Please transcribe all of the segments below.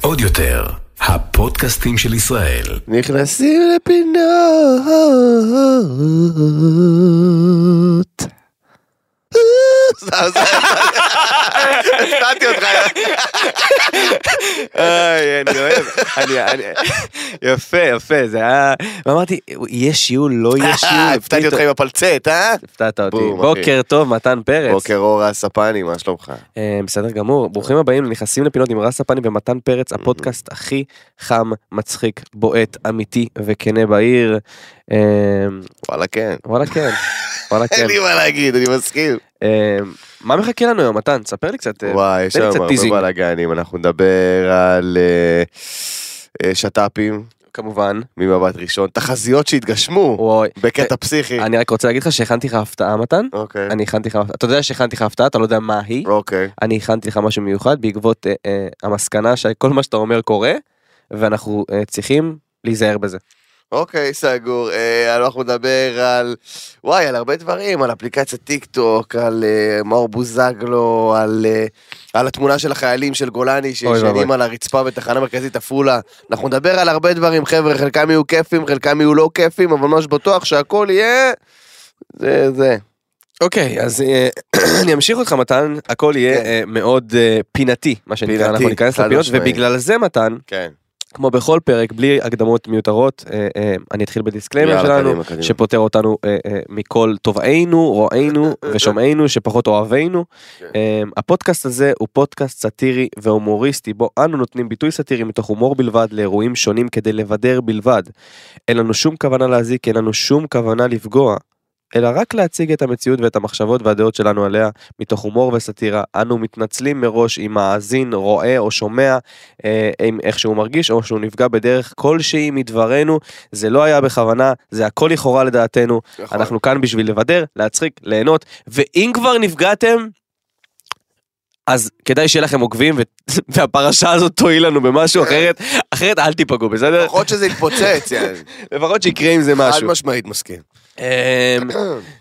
עוד יותר, הפודקאסטים של ישראל. נכנסים לפינות. הפתעתי אותך. איי, אני אוהב. אני- אני- יפה, יפה, זה היה... ואמרתי, יהיה שיעול, לא יהיה שיעול. הפתעתי אותך עם הפלצט, אה? הפתעת אותי. בוקר טוב, מתן פרץ. בוקר אור הספני, מה שלומך? אה, בסדר גמור, ברוכים הבאים, נכנסים לפינות עם רס הפני ומתן פרץ, הפודקאסט הכי חם, מצחיק, בועט, אמיתי וכנה בעיר. אה, וואלה כן. וואלה כן, וואלה כן. אין לי מה להגיד, אני מסכים. אה, מה מחכה לנו היום, מתן? ספר לי קצת. אה, וואי, יש קצת הרבה. בלאגנים, אנחנו נדבר על אה, שת"פים כמובן. ממבט ראשון, תחזיות שהתגשמו וואי. בקטע פסיכי. אני רק רוצה להגיד לך שהכנתי לך הפתעה, מתן. אוקיי, אני הכנתי לך, אתה יודע שהכנתי לך הפתעה, אתה לא יודע מה היא. אוקיי. אני הכנתי לך משהו מיוחד בעקבות אה, אה, המסקנה שכל מה שאתה אומר קורה, ואנחנו אה, צריכים להיזהר בזה. אוקיי, סגור. אה, אנחנו נדבר על, וואי, על הרבה דברים, על אפליקציית טיק טוק, על אה, מאור בוזגלו, על, אה, על התמונה של החיילים של גולני. שישנים על הרצפה בתחנה מרכזית עפולה. אנחנו נדבר על הרבה דברים, חבר'ה, חלקם יהיו כיפים, חלקם יהיו לא כיפים, אבל ממש בטוח שהכל יהיה... זה זה. אוקיי, אז אה, אני אמשיך אותך מתן, הכל יהיה כן. אה, מאוד אה, פינתי, מה שנקרא, אנחנו ניכנס לפינות. ובגלל זה מתן, כן. כמו בכל פרק, בלי הקדמות מיותרות, אה, אה, אני אתחיל ב disclaimer שלנו, קדימה, קדימה. שפוטר אותנו אה, אה, מכל תובעינו, רואינו ושומעינו, שפחות אוהבינו. כן. אה, הפודקאסט הזה הוא פודקאסט סאטירי והומוריסטי, בו אנו נותנים ביטוי סאטירי מתוך הומור בלבד לאירועים שונים כדי לבדר בלבד. אין לנו שום כוונה להזיק, אין לנו שום כוונה לפגוע. אלא רק להציג את המציאות ואת המחשבות והדעות שלנו עליה מתוך הומור וסאטירה. אנו מתנצלים מראש אם מאזין, רואה או שומע אה, איך שהוא מרגיש או שהוא נפגע בדרך כלשהי מדברנו. זה לא היה בכוונה, זה הכל לכאורה לדעתנו. נכון. אנחנו כאן בשביל לבדר, להצחיק, ליהנות, ואם כבר נפגעתם, אז כדאי שיהיה לכם עוקבים ו- והפרשה הזאת תועיל לנו במשהו אחרת, אחרת אל תיפגעו, בסדר? לפחות שזה יתפוצץ, יאללה. לפחות שיקרה עם זה חד משהו. משמעית מסכים. אמ,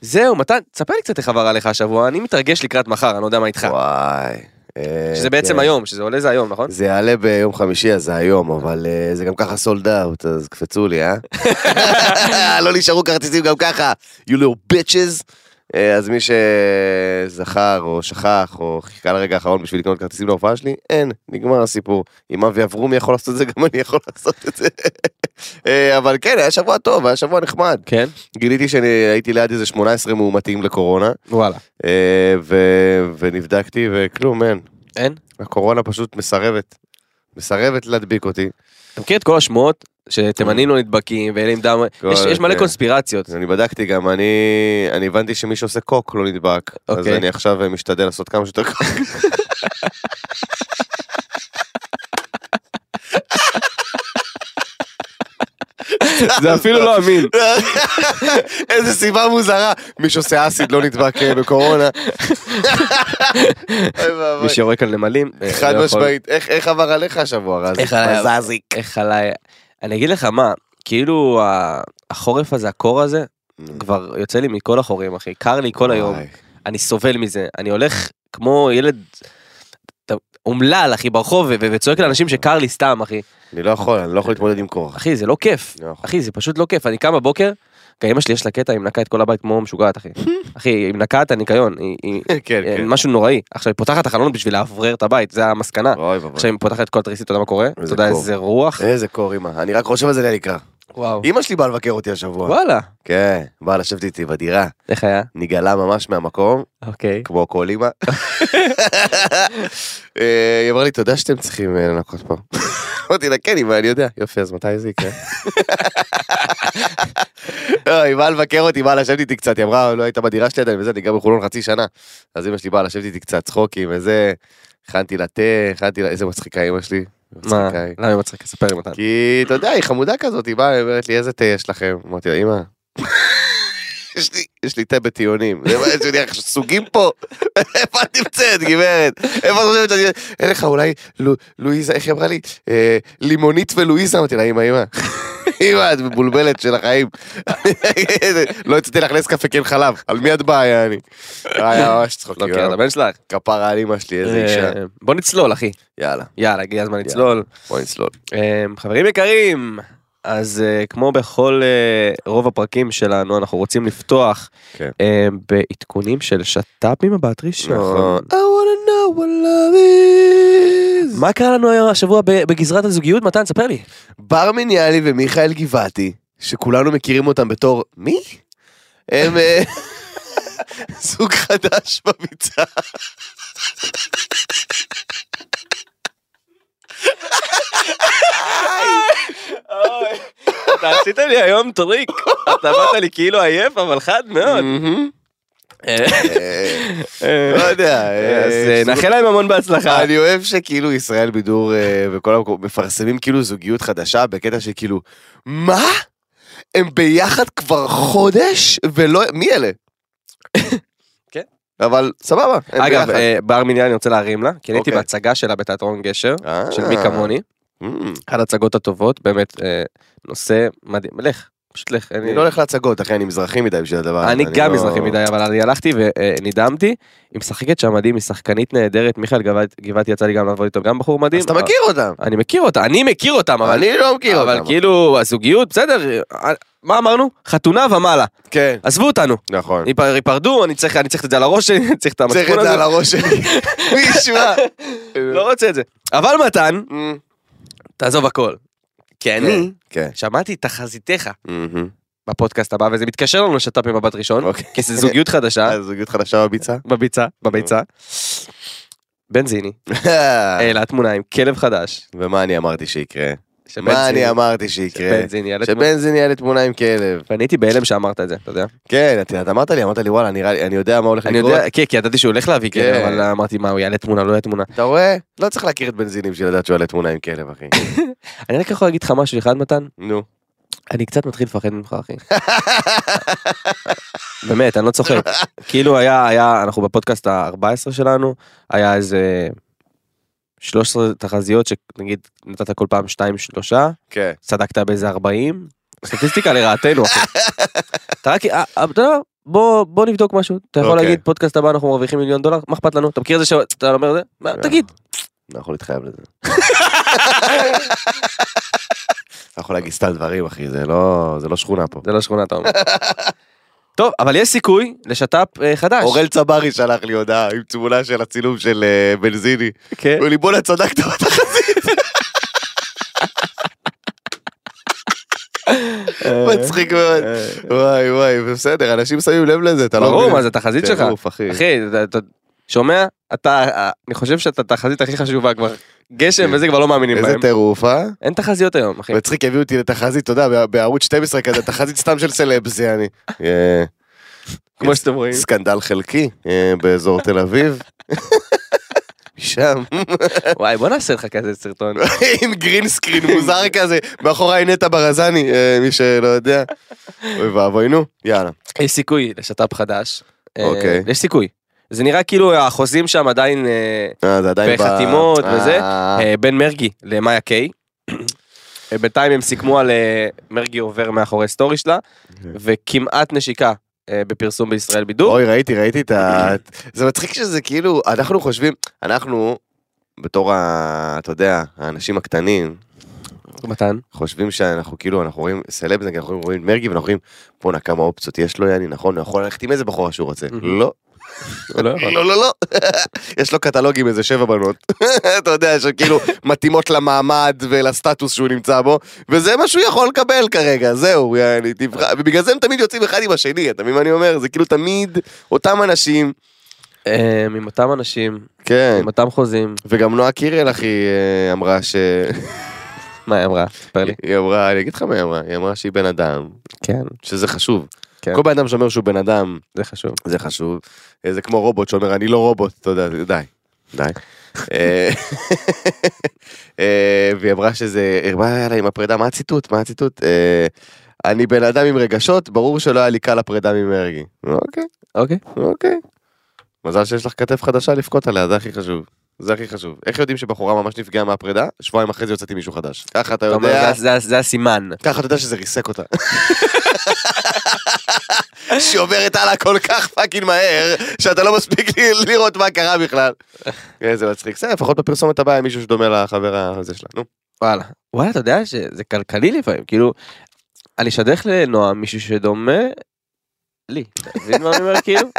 זהו, מתן, תספר לי קצת איך עבר עליך השבוע, אני מתרגש לקראת מחר, אני לא יודע מה איתך. וואי. שזה בעצם. היום, שזה עולה זה היום, נכון? זה יעלה ביום חמישי אז זה היום אבל אה, זה גם ככה סולד אאוט אז קפצו לי אה לא נשארו כרטיסים גם ככה you little bitches אז מי שזכר או שכח או חיכה לרגע האחרון בשביל לקנות כרטיסים להופעה שלי אין נגמר הסיפור אם אבי אברומי יכול לעשות את זה גם אני יכול לעשות את זה אה, אבל כן היה שבוע טוב היה שבוע נחמד כן. גיליתי שאני הייתי ליד איזה 18 מאומתים לקורונה וואלה. אה, ו- ונבדקתי וכלום אין אין? הקורונה פשוט מסרבת. מסרבת להדביק אותי. אתה מכיר את כל השמועות שתימנים לא נדבקים ואלה עם דם, יש- יש מלא כן. קונספירציות. אני בדקתי גם, אני, אני הבנתי שמי שעושה קוק לא נדבק. אז אוקיי. אני עכשיו משתדל לעשות כמה שיותר קוק. זה אפילו לא אמין. איזה סיבה מוזרה. מי שעושה אסיד לא נדבק אה, בקורונה. מי שיורק על נמלים. אה, חד לא יכול. משמעית. איך איך עבר עליך השבוע רז? איך עליי? מזזיק. איך עליי, אני אגיד לך מה, כאילו החורף הזה, הקור הזה, כבר יוצא לי מכל החורים אחי, קר לי כל היום. אני סובל מזה, אני הולך כמו ילד אומלל אחי ברחוב ו- וצועק לאנשים שקר לי סתם אחי, אני לא יכול, אני לא יכול להתמודד עם קור. אחי זה לא כיף, לא יכול. אחי זה פשוט לא כיף, אני קם בבוקר, גם אמא שלי יש לה קטע, היא מנקה את כל הבית כמו משוגעת אחי, אחי היא מנקה את הניקיון, היא- היא- כן, אה, כן. משהו נוראי, עכשיו היא פותחת את החלונות בשביל לאוורר את הבית, זה המסקנה, אוי ואבוי. עכשיו היא פותחת את כל התריסים, אתה יודע מה קורה? אתה יודע. איזה רוח, איזה קור אמא. אני רק חושב על זה לנקרא. וואו, אמא שלי באה לבקר אותי השבוע. וואלה, כן, באה לשבת איתי בדירה. איך היה? נגאלה ממש מהמקום, אוקיי. כמו כל אמא. אה, היא אמרה לי, תודה שאתם צריכים אה, לנקות פה. אמרתי לה, כן, אמא, אני יודע. יופי, אז מתי זה יקרה? לא, היא באה לבקר אותי, באה לשבת איתי קצת, היא אמרה, לא היית בדירה שלי עדיין וזה, אני גר בחולון חצי שנה. אז אמא שלי באה לשבת איתי קצת צחוקים וזה, הכנתי לה תה, הכנתי לה, איזה מצחיקה אמא שלי. מה? היא. למה היא מצחיקה? ספר לי מתן. כי אתה יודע, היא חמודה כזאת, היא באה, היא אומרת לי, איזה תה יש לכם? אמרתי לה, אמא. יש לי, יש לי תה בטיעונים. זה מה, לי עכשיו סוגים פה? איפה את נמצאת, גברת? איפה את חושבת שאני... אין לך אולי לו- לואיזה, איך היא אמרה לי? אה, לימונית ולואיזה, אמרתי לה, אמא, אמא. אמא, את מבולבלת של החיים. לא יצאתי להכניס קפה כן חלב, על מי את באה, יעני? היה ממש צחוק. לא מכיר את הבן שלך? כפרה על אמא שלי, איזה אישה. אה, בוא נצלול אחי. יאללה, יאללה הגיע הזמן לצלול. בוא נצלול. אה, חברים יקרים. אז אה, כמו בכל אה, רוב הפרקים שלנו אנחנו רוצים לפתוח כן. אה, בעדכונים של שת"פ ממבט ראשון. נכון. I wanna know what love is. מה קרה לנו היום השבוע בגזרת הזוגיות מתן ספר לי. בר מניאלי ומיכאל גבעתי, שכולנו מכירים אותם בתור מי? הם זוג חדש בביצה. אתה עשית לי היום טריק. אתה באת לי כאילו עייף אבל חד מאוד. אה, אה, לא יודע. אז אה, אה, נאחל להם המון בהצלחה. אני אוהב שכאילו ישראל בידור וכל המקום מפרסמים כאילו זוגיות חדשה בקטע שכאילו מה? הם ביחד כבר חודש ולא מי אלה? כן. אבל סבבה. אגב, בר מניין אני רוצה להרים לה, כי אני הייתי אוקיי. בהצגה שלה בתיאטרון גשר. של מי כמוני, אחת ההצגות הטובות, באמת אה, נושא מדהים, לך, פשוט לך. אני לא הולך להצגות אחי אני מזרחי מדי בשביל הדבר הזה. אני גם לא- מזרחי מדי, אבל אני הלכתי ונדהמתי, היא משחקת שם מדהים, היא שחקנית נהדרת, מיכאל גבעת- גבעתי יצא לי גם לעבוד איתו, גם בחור מדהים. אז אתה מכיר אותם. אני מכיר אותה, אני מכיר אותם, אבל אני לא מכיר אבל אותם. כאילו הזוגיות, בסדר, אה, מה אמרנו? חתונה ומעלה, כן. עזבו אותנו, נכון. ייפ- ייפרדו, אני צריך צריך את זה על הראש שלי, אני צריך את צריך המצפון את זה על הזה, הראש שלי. מי ישמע. לא רוצה את זה. אבל מתן, אמ, תעזוב הכל. כי אני כן. שמעתי את תחזיתך בפודקאסט הבא, וזה מתקשר לנו לשת"פ ממבט ראשון, אוקיי. כי זה זוגיות חדשה, אז זוגיות חדשה בביצה. בביצה, בביצה. בנזיני, העלה תמונה עם כלב חדש. ומה אני אמרתי שיקרה? מה אני אמרתי שיקרה? שבנזין יעלה תמונה עם כלב. ואני הייתי בהלם שאמרת את זה, אתה יודע? כן, אתה אמרת לי, אמרת לי וואלה, אני יודע מה הולך לקרות. כן, כי ידעתי שהוא הולך להביא כלב, כן. אבל אמרתי מה, הוא יעלה תמונה, לא יעלה תמונה. אתה רואה? לא צריך להכיר את בנזינים בשביל לדעת שהוא יעלה תמונה עם כלב, אחי. אני רק יכול להגיד לך משהו אחד מתן, נו. אני קצת מתחיל לפחד ממך אחי. באמת, אני לא צוחק. כאילו היה, היה, אנחנו בפודקאסט ה-14 שלנו, היה איזה 13 תחזיות שנגיד נתת כל פעם 2-3, כן. צדקת באיזה 40, סטטיסטיקה לרעתנו. אתה רק, אה, אה, אתה יודע מה? בוא, בוא נבדוק משהו, אתה יכול אוקיי. להגיד פודקאסט הבא אנחנו מרוויחים מיליון דולר, מה אכפת לנו? אתה מכיר את זה שאתה אומר את זה? מה, תגיד. לא יכול להתחייב לזה. אתה יכול להגיד סתם דברים, אחי, זה לא זה לא שכונה פה. זה לא שכונה אתה אומר. טוב, אבל יש סיכוי לשת"פ אה, חדש. אורל צברי שלח לי הודעה עם תמונה של הצילום של אה, בנזיני. כן. הוא אומר לי בואנה צדקת בתחזית. מצחיק מאוד. אה, וואי וואי, בסדר, אנשים שמים לב לזה, אתה לא ברור, מבין. מה זה התחזית שלך? טירוף, אחי. אתה- שומע? אתה, אה, אני חושב שאתה התחזית הכי חשובה כבר. גשם וזה כבר לא מאמינים איזה בהם. טירוף, אה? אין תחזיות היום, אחי. מצחיק, הביאו אותי לתחזית, אתה יודע, בערוץ 12 כזה, תחזית סתם של סלבס, זה אני. אה, כמו שאתם רואים. סקנדל חלקי אה, באזור תל אביב. שם, וואי, בוא נעשה לך כזה סרטון. עם green screen מוזר כזה, מאחוריי נטע ברזני, אה, מי שלא יודע. אוי ואבוי, נו, יאללה. יש סיכוי לשת"פ חדש. אוקיי. יש סיכוי. זה נראה כאילו החוזים שם עדיין אה, אה, זה עדיין ב- בחתימות וזה. אה, אה, בין מרגי למאיה קיי. אה, בינתיים הם סיכמו על אה, מרגי עובר מאחורי סטורי שלה, וכמעט נשיקה אה, בפרסום בישראל בידור. אוי, ראיתי, ראיתי את ה... זה מצחיק שזה כאילו, אנחנו חושבים, אנחנו, בתור ה... אתה יודע, האנשים הקטנים, מתן. חושבים שאנחנו כאילו, אנחנו רואים סלבס, אנחנו רואים מרגי ואנחנו רואים, בואנה כמה אופציות יש לו, יעני, נכון, הוא יכול ללכת עם איזה בחורה שהוא רוצה. לא, לא יכול. לא, לא, לא. יש לו קטלוג עם איזה שבע בנות. אתה יודע, שכאילו מתאימות למעמד ולסטטוס שהוא נמצא בו, וזה מה שהוא יכול לקבל כרגע, זהו, יעני, תבחר, ובגלל זה הם תמיד יוצאים אחד עם השני, אתה מבין מה אני אומר? זה כאילו תמיד אותם אנשים, אה, עם אותם אנשים, כן, עם אותם חוזים. וגם נועה קירל אחי אה, אמרה ש... מה היא אמרה? ספר לי. היא אמרה, אני אגיד לך מה היא אמרה, היא אמרה שהיא בן אדם, כן, שזה חשוב. כן. כל בן אדם שאומר שהוא בן אדם, זה חשוב. זה חשוב. אה, זה כמו רובוט שאומר אני לא רובוט, אתה יודע, די, די. אה, אה, והיא אמרה שזה, מה היה לה עם הפרידה, מה הציטוט? מה הציטוט? אני בן אדם עם רגשות, ברור שלא היה לי קל הפרידה ממרגי. אוקיי, אוקיי. אוקיי. מזל שיש לך כתף חדשה לבכות עליה, זה הכי חשוב. זה הכי חשוב. איך יודעים שבחורה ממש נפגעה מהפרידה? שבועיים אחרי זה יוצאת עם מישהו חדש. ככה אתה יודע, זה- הסימן. ככה אתה יודע שזה ריסק אותה. שהיא עוברת הלאה כל כך fucking מהר, שאתה לא מספיק לראות מה קרה בכלל. איזה מצחיק. זה לפחות בפרסומת הבאה מישהו שדומה לחבר הזה שלה. נו. וואלה. וואלה, אתה יודע שזה כלכלי לפעמים, כאילו, אני אשדך לנועם מישהו שדומה לי. אתה מבין מה אני אומר כאילו?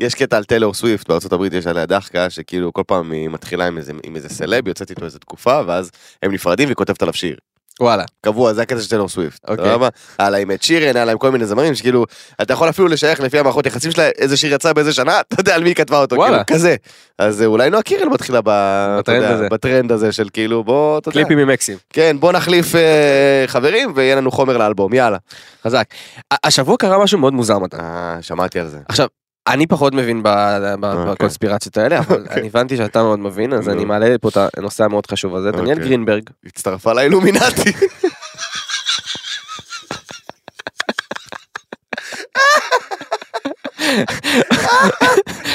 יש קטע על טיילור סוויפט בארצות הברית יש עליה דחקה שכאילו כל פעם היא מתחילה עם איזה, עם איזה סלב יוצאת איתו איזה תקופה ואז הם נפרדים והיא כותבת עליו שיר. וואלה. קבוע זה הקטע של טיילור סוויפט. אוקיי. סבבה? היה לה עם אד שירן היה לה עם כל מיני זמרים שכאילו אתה יכול אפילו לשייך לפי המערכות יחסים שלה איזה שיר יצא באיזה שנה אתה יודע על מי כתבה אותו וואלה. כאילו כזה. אז אה, אולי נועה קירל מתחילה ב... בטרנד יודע, הזה. בטרנד הזה של כאילו בוא אתה יודע. קליפים עם אקסים. כן בוא נחליף אה, חברים ויהיה לנו חומר לאלבום יאללה. חזק. השבוע קרה משהו מאוד מוזר מתן. אה, שמעתי על זה. עכשיו, אני פחות מבין ב- אוקיי. בקונספירציות האלה, אבל אני הבנתי שאתה מאוד מבין, אז. אני מעלה פה את הנושא המאוד חשוב הזה. דניאל אוקיי. גרינברג, הצטרפה לאילומינטי.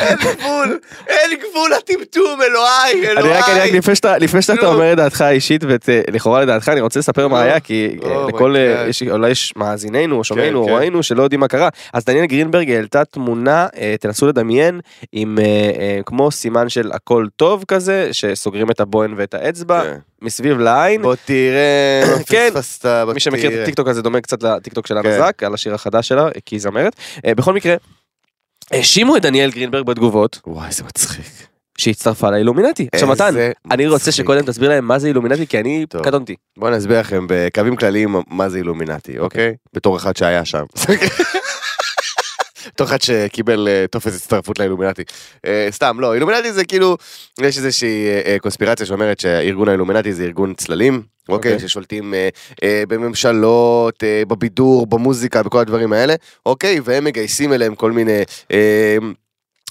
אין גבול, אין גבול לטמטום, אלוהי, אני רק, אני רק לפני שאתה, לפני שאתה. אומר את דעתך האישית ולכאורה לדעתך אני רוצה לספר מה. היה כי Oh אה, לכל אה, אולי יש מאזיננו או שומעינו או כן. ראינו שלא יודעים מה קרה אז דניאל גרינברג העלתה תמונה אה, תנסו לדמיין עם אה, אה, כמו סימן של הכל טוב כזה שסוגרים את הבוהן ואת האצבע כן. מסביב לעין בוא תראה, כן. פספסת, בוא מי שמכיר את. הטיקטוק הזה דומה קצת לטיקטוק של כן. הנזק על השיר החדש שלה כי היא זמרת אה, בכל מקרה. האשימו את דניאל גרינברג בתגובות וואי, זה מצחיק. שהצטרפה לאילומינטי. עכשיו מתן, אני רוצה מצחיק. שקודם תסביר להם מה זה אילומינטי כי אני טוב. קטונתי. בוא נסביר לכם בקווים כלליים מה זה אילומינטי, אוקיי? בתור אחד שהיה שם. בתור אחד שקיבל אה, טופס הצטרפות לאילומינטי. אה, סתם, לא, אילומינטי זה כאילו, יש איזושהי אה, קונספירציה שאומרת שהארגון האילומינטי זה ארגון צללים. אוקיי, אוקיי. ששולטים אה, אה, בממשלות, אה, בבידור, במוזיקה, בכל הדברים האלה, אוקיי, והם מגייסים אליהם כל מיני אה,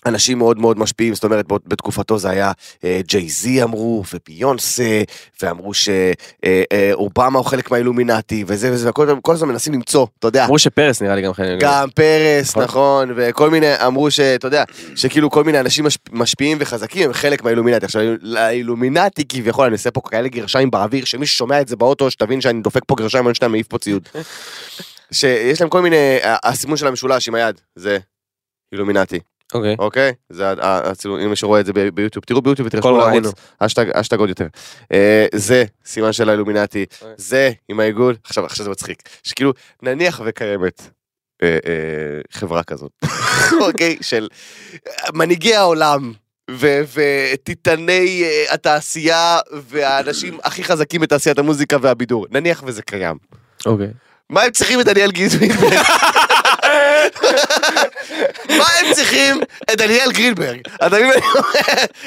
אנשים מאוד מאוד משפיעים, זאת אומרת, בתקופתו זה היה אה, ג'יי זי אמרו, וביונסה, ואמרו שאובמה הוא חלק מהאילומינטי, וזה וזה, וכל כל הזמן מנסים למצוא, אתה יודע. אמרו שפרס נראה לי גם חלק. גם פרס, נכון. נכון, וכל מיני, אמרו שאתה יודע, שכאילו כל מיני אנשים משפ- משפיעים וחזקים הם חלק מהאילומינטי. עכשיו, לאילומינטי כביכול, אני עושה פה כאלה גרשיים באוויר, שמי ששומע את זה באוטו, שתבין שאני דופק פה גרשיים, אני שנייה מעיף פה ציוד. שיש להם כל מיני, הסימון של המשולש עם היד, זה אילומינטי, אוקיי. אוקיי? זה הצילום, אם מישהו רואה את זה ביוטיוב, תראו ביוטיוב ותרשמו ראינו. לערוץ, אשטג עוד יותר. אה, זה סימן של האילומינטי, אוקיי. זה עם העיגול, עכשיו עכשיו זה מצחיק, שכאילו נניח וקיימת אה, אה, חברה כזאת, אוקיי, של מנהיגי העולם. וטיטני התעשייה והאנשים הכי חזקים בתעשיית המוזיקה והבידור, נניח וזה קיים. אוקיי. מה הם צריכים את דניאל גרינברג? מה הם צריכים את דניאל גרינברג? אתה מבין?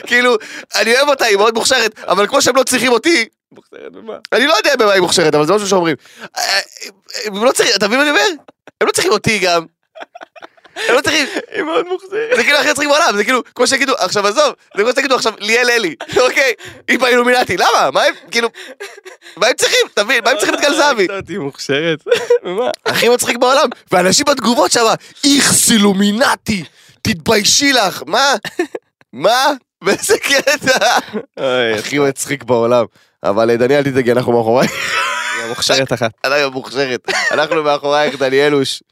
כאילו, אני אוהב אותה, היא מאוד מוכשרת, אבל כמו שהם לא צריכים אותי, מוכשרת במה? אני לא יודע במה היא מוכשרת, אבל זה משהו שאומרים. אה, הם לא צריכים, אתה מבין מה אני אומר? הם לא צריכים אותי גם. הם לא צריכים, היא מאוד מוכשרת. זה כאילו הכי מצחיק בעולם, זה כאילו, כמו שיגידו, עכשיו עזוב, זה כמו שתגידו עכשיו ליאל אלי, אוקיי, היא באילומינטי, למה? מה הם, כאילו, מה הם צריכים, אתה מבין? מה הם צריכים את גל זהבי? היא מוכשרת. הכי מצחיק בעולם, ואנשים בתגובות שם, איכס אילומינטי, תתביישי לך, מה? מה? באיזה קטע? הכי מצחיק בעולם. אבל אה, דניאל תדאגי, אנחנו מאחורייך, היא מוכשרת אחת. אנחנו מאחורייך, דניאלוש.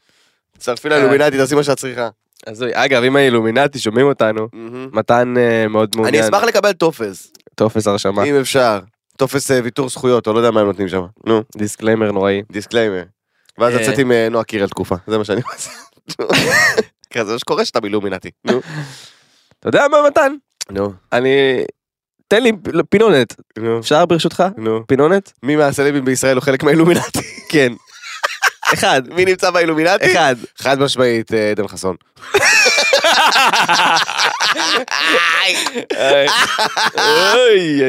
תצטרפי לאילומינטי, תעשי מה שאת צריכה. הזוי. אגב, אם האילומינטי שומעים אותנו, מתן אה, מאוד אני מעוניין. אשמח לקבל טופס, טופס הרשמה. אם אפשר. טופס אה, ויתור זכויות, או לא יודע מה הם נותנים שם. נו, disclaimer נוראי. disclaimer. ואז אה. לצאת עם נועה קירל תקופה, זה מה שאני עושה. כן, זה מה שקורה שאתה באילומינטי. נו. אתה יודע מה מתן? נו, אני... תן לי פינונת. נו, אפשר ברשותך? נו. פינונת? מי מהסלבים בישראל הוא חלק מהאילומינטי? כן. אחד. מי נמצא באילומינטי? אחד. חד משמעית, אה, עדן חסון.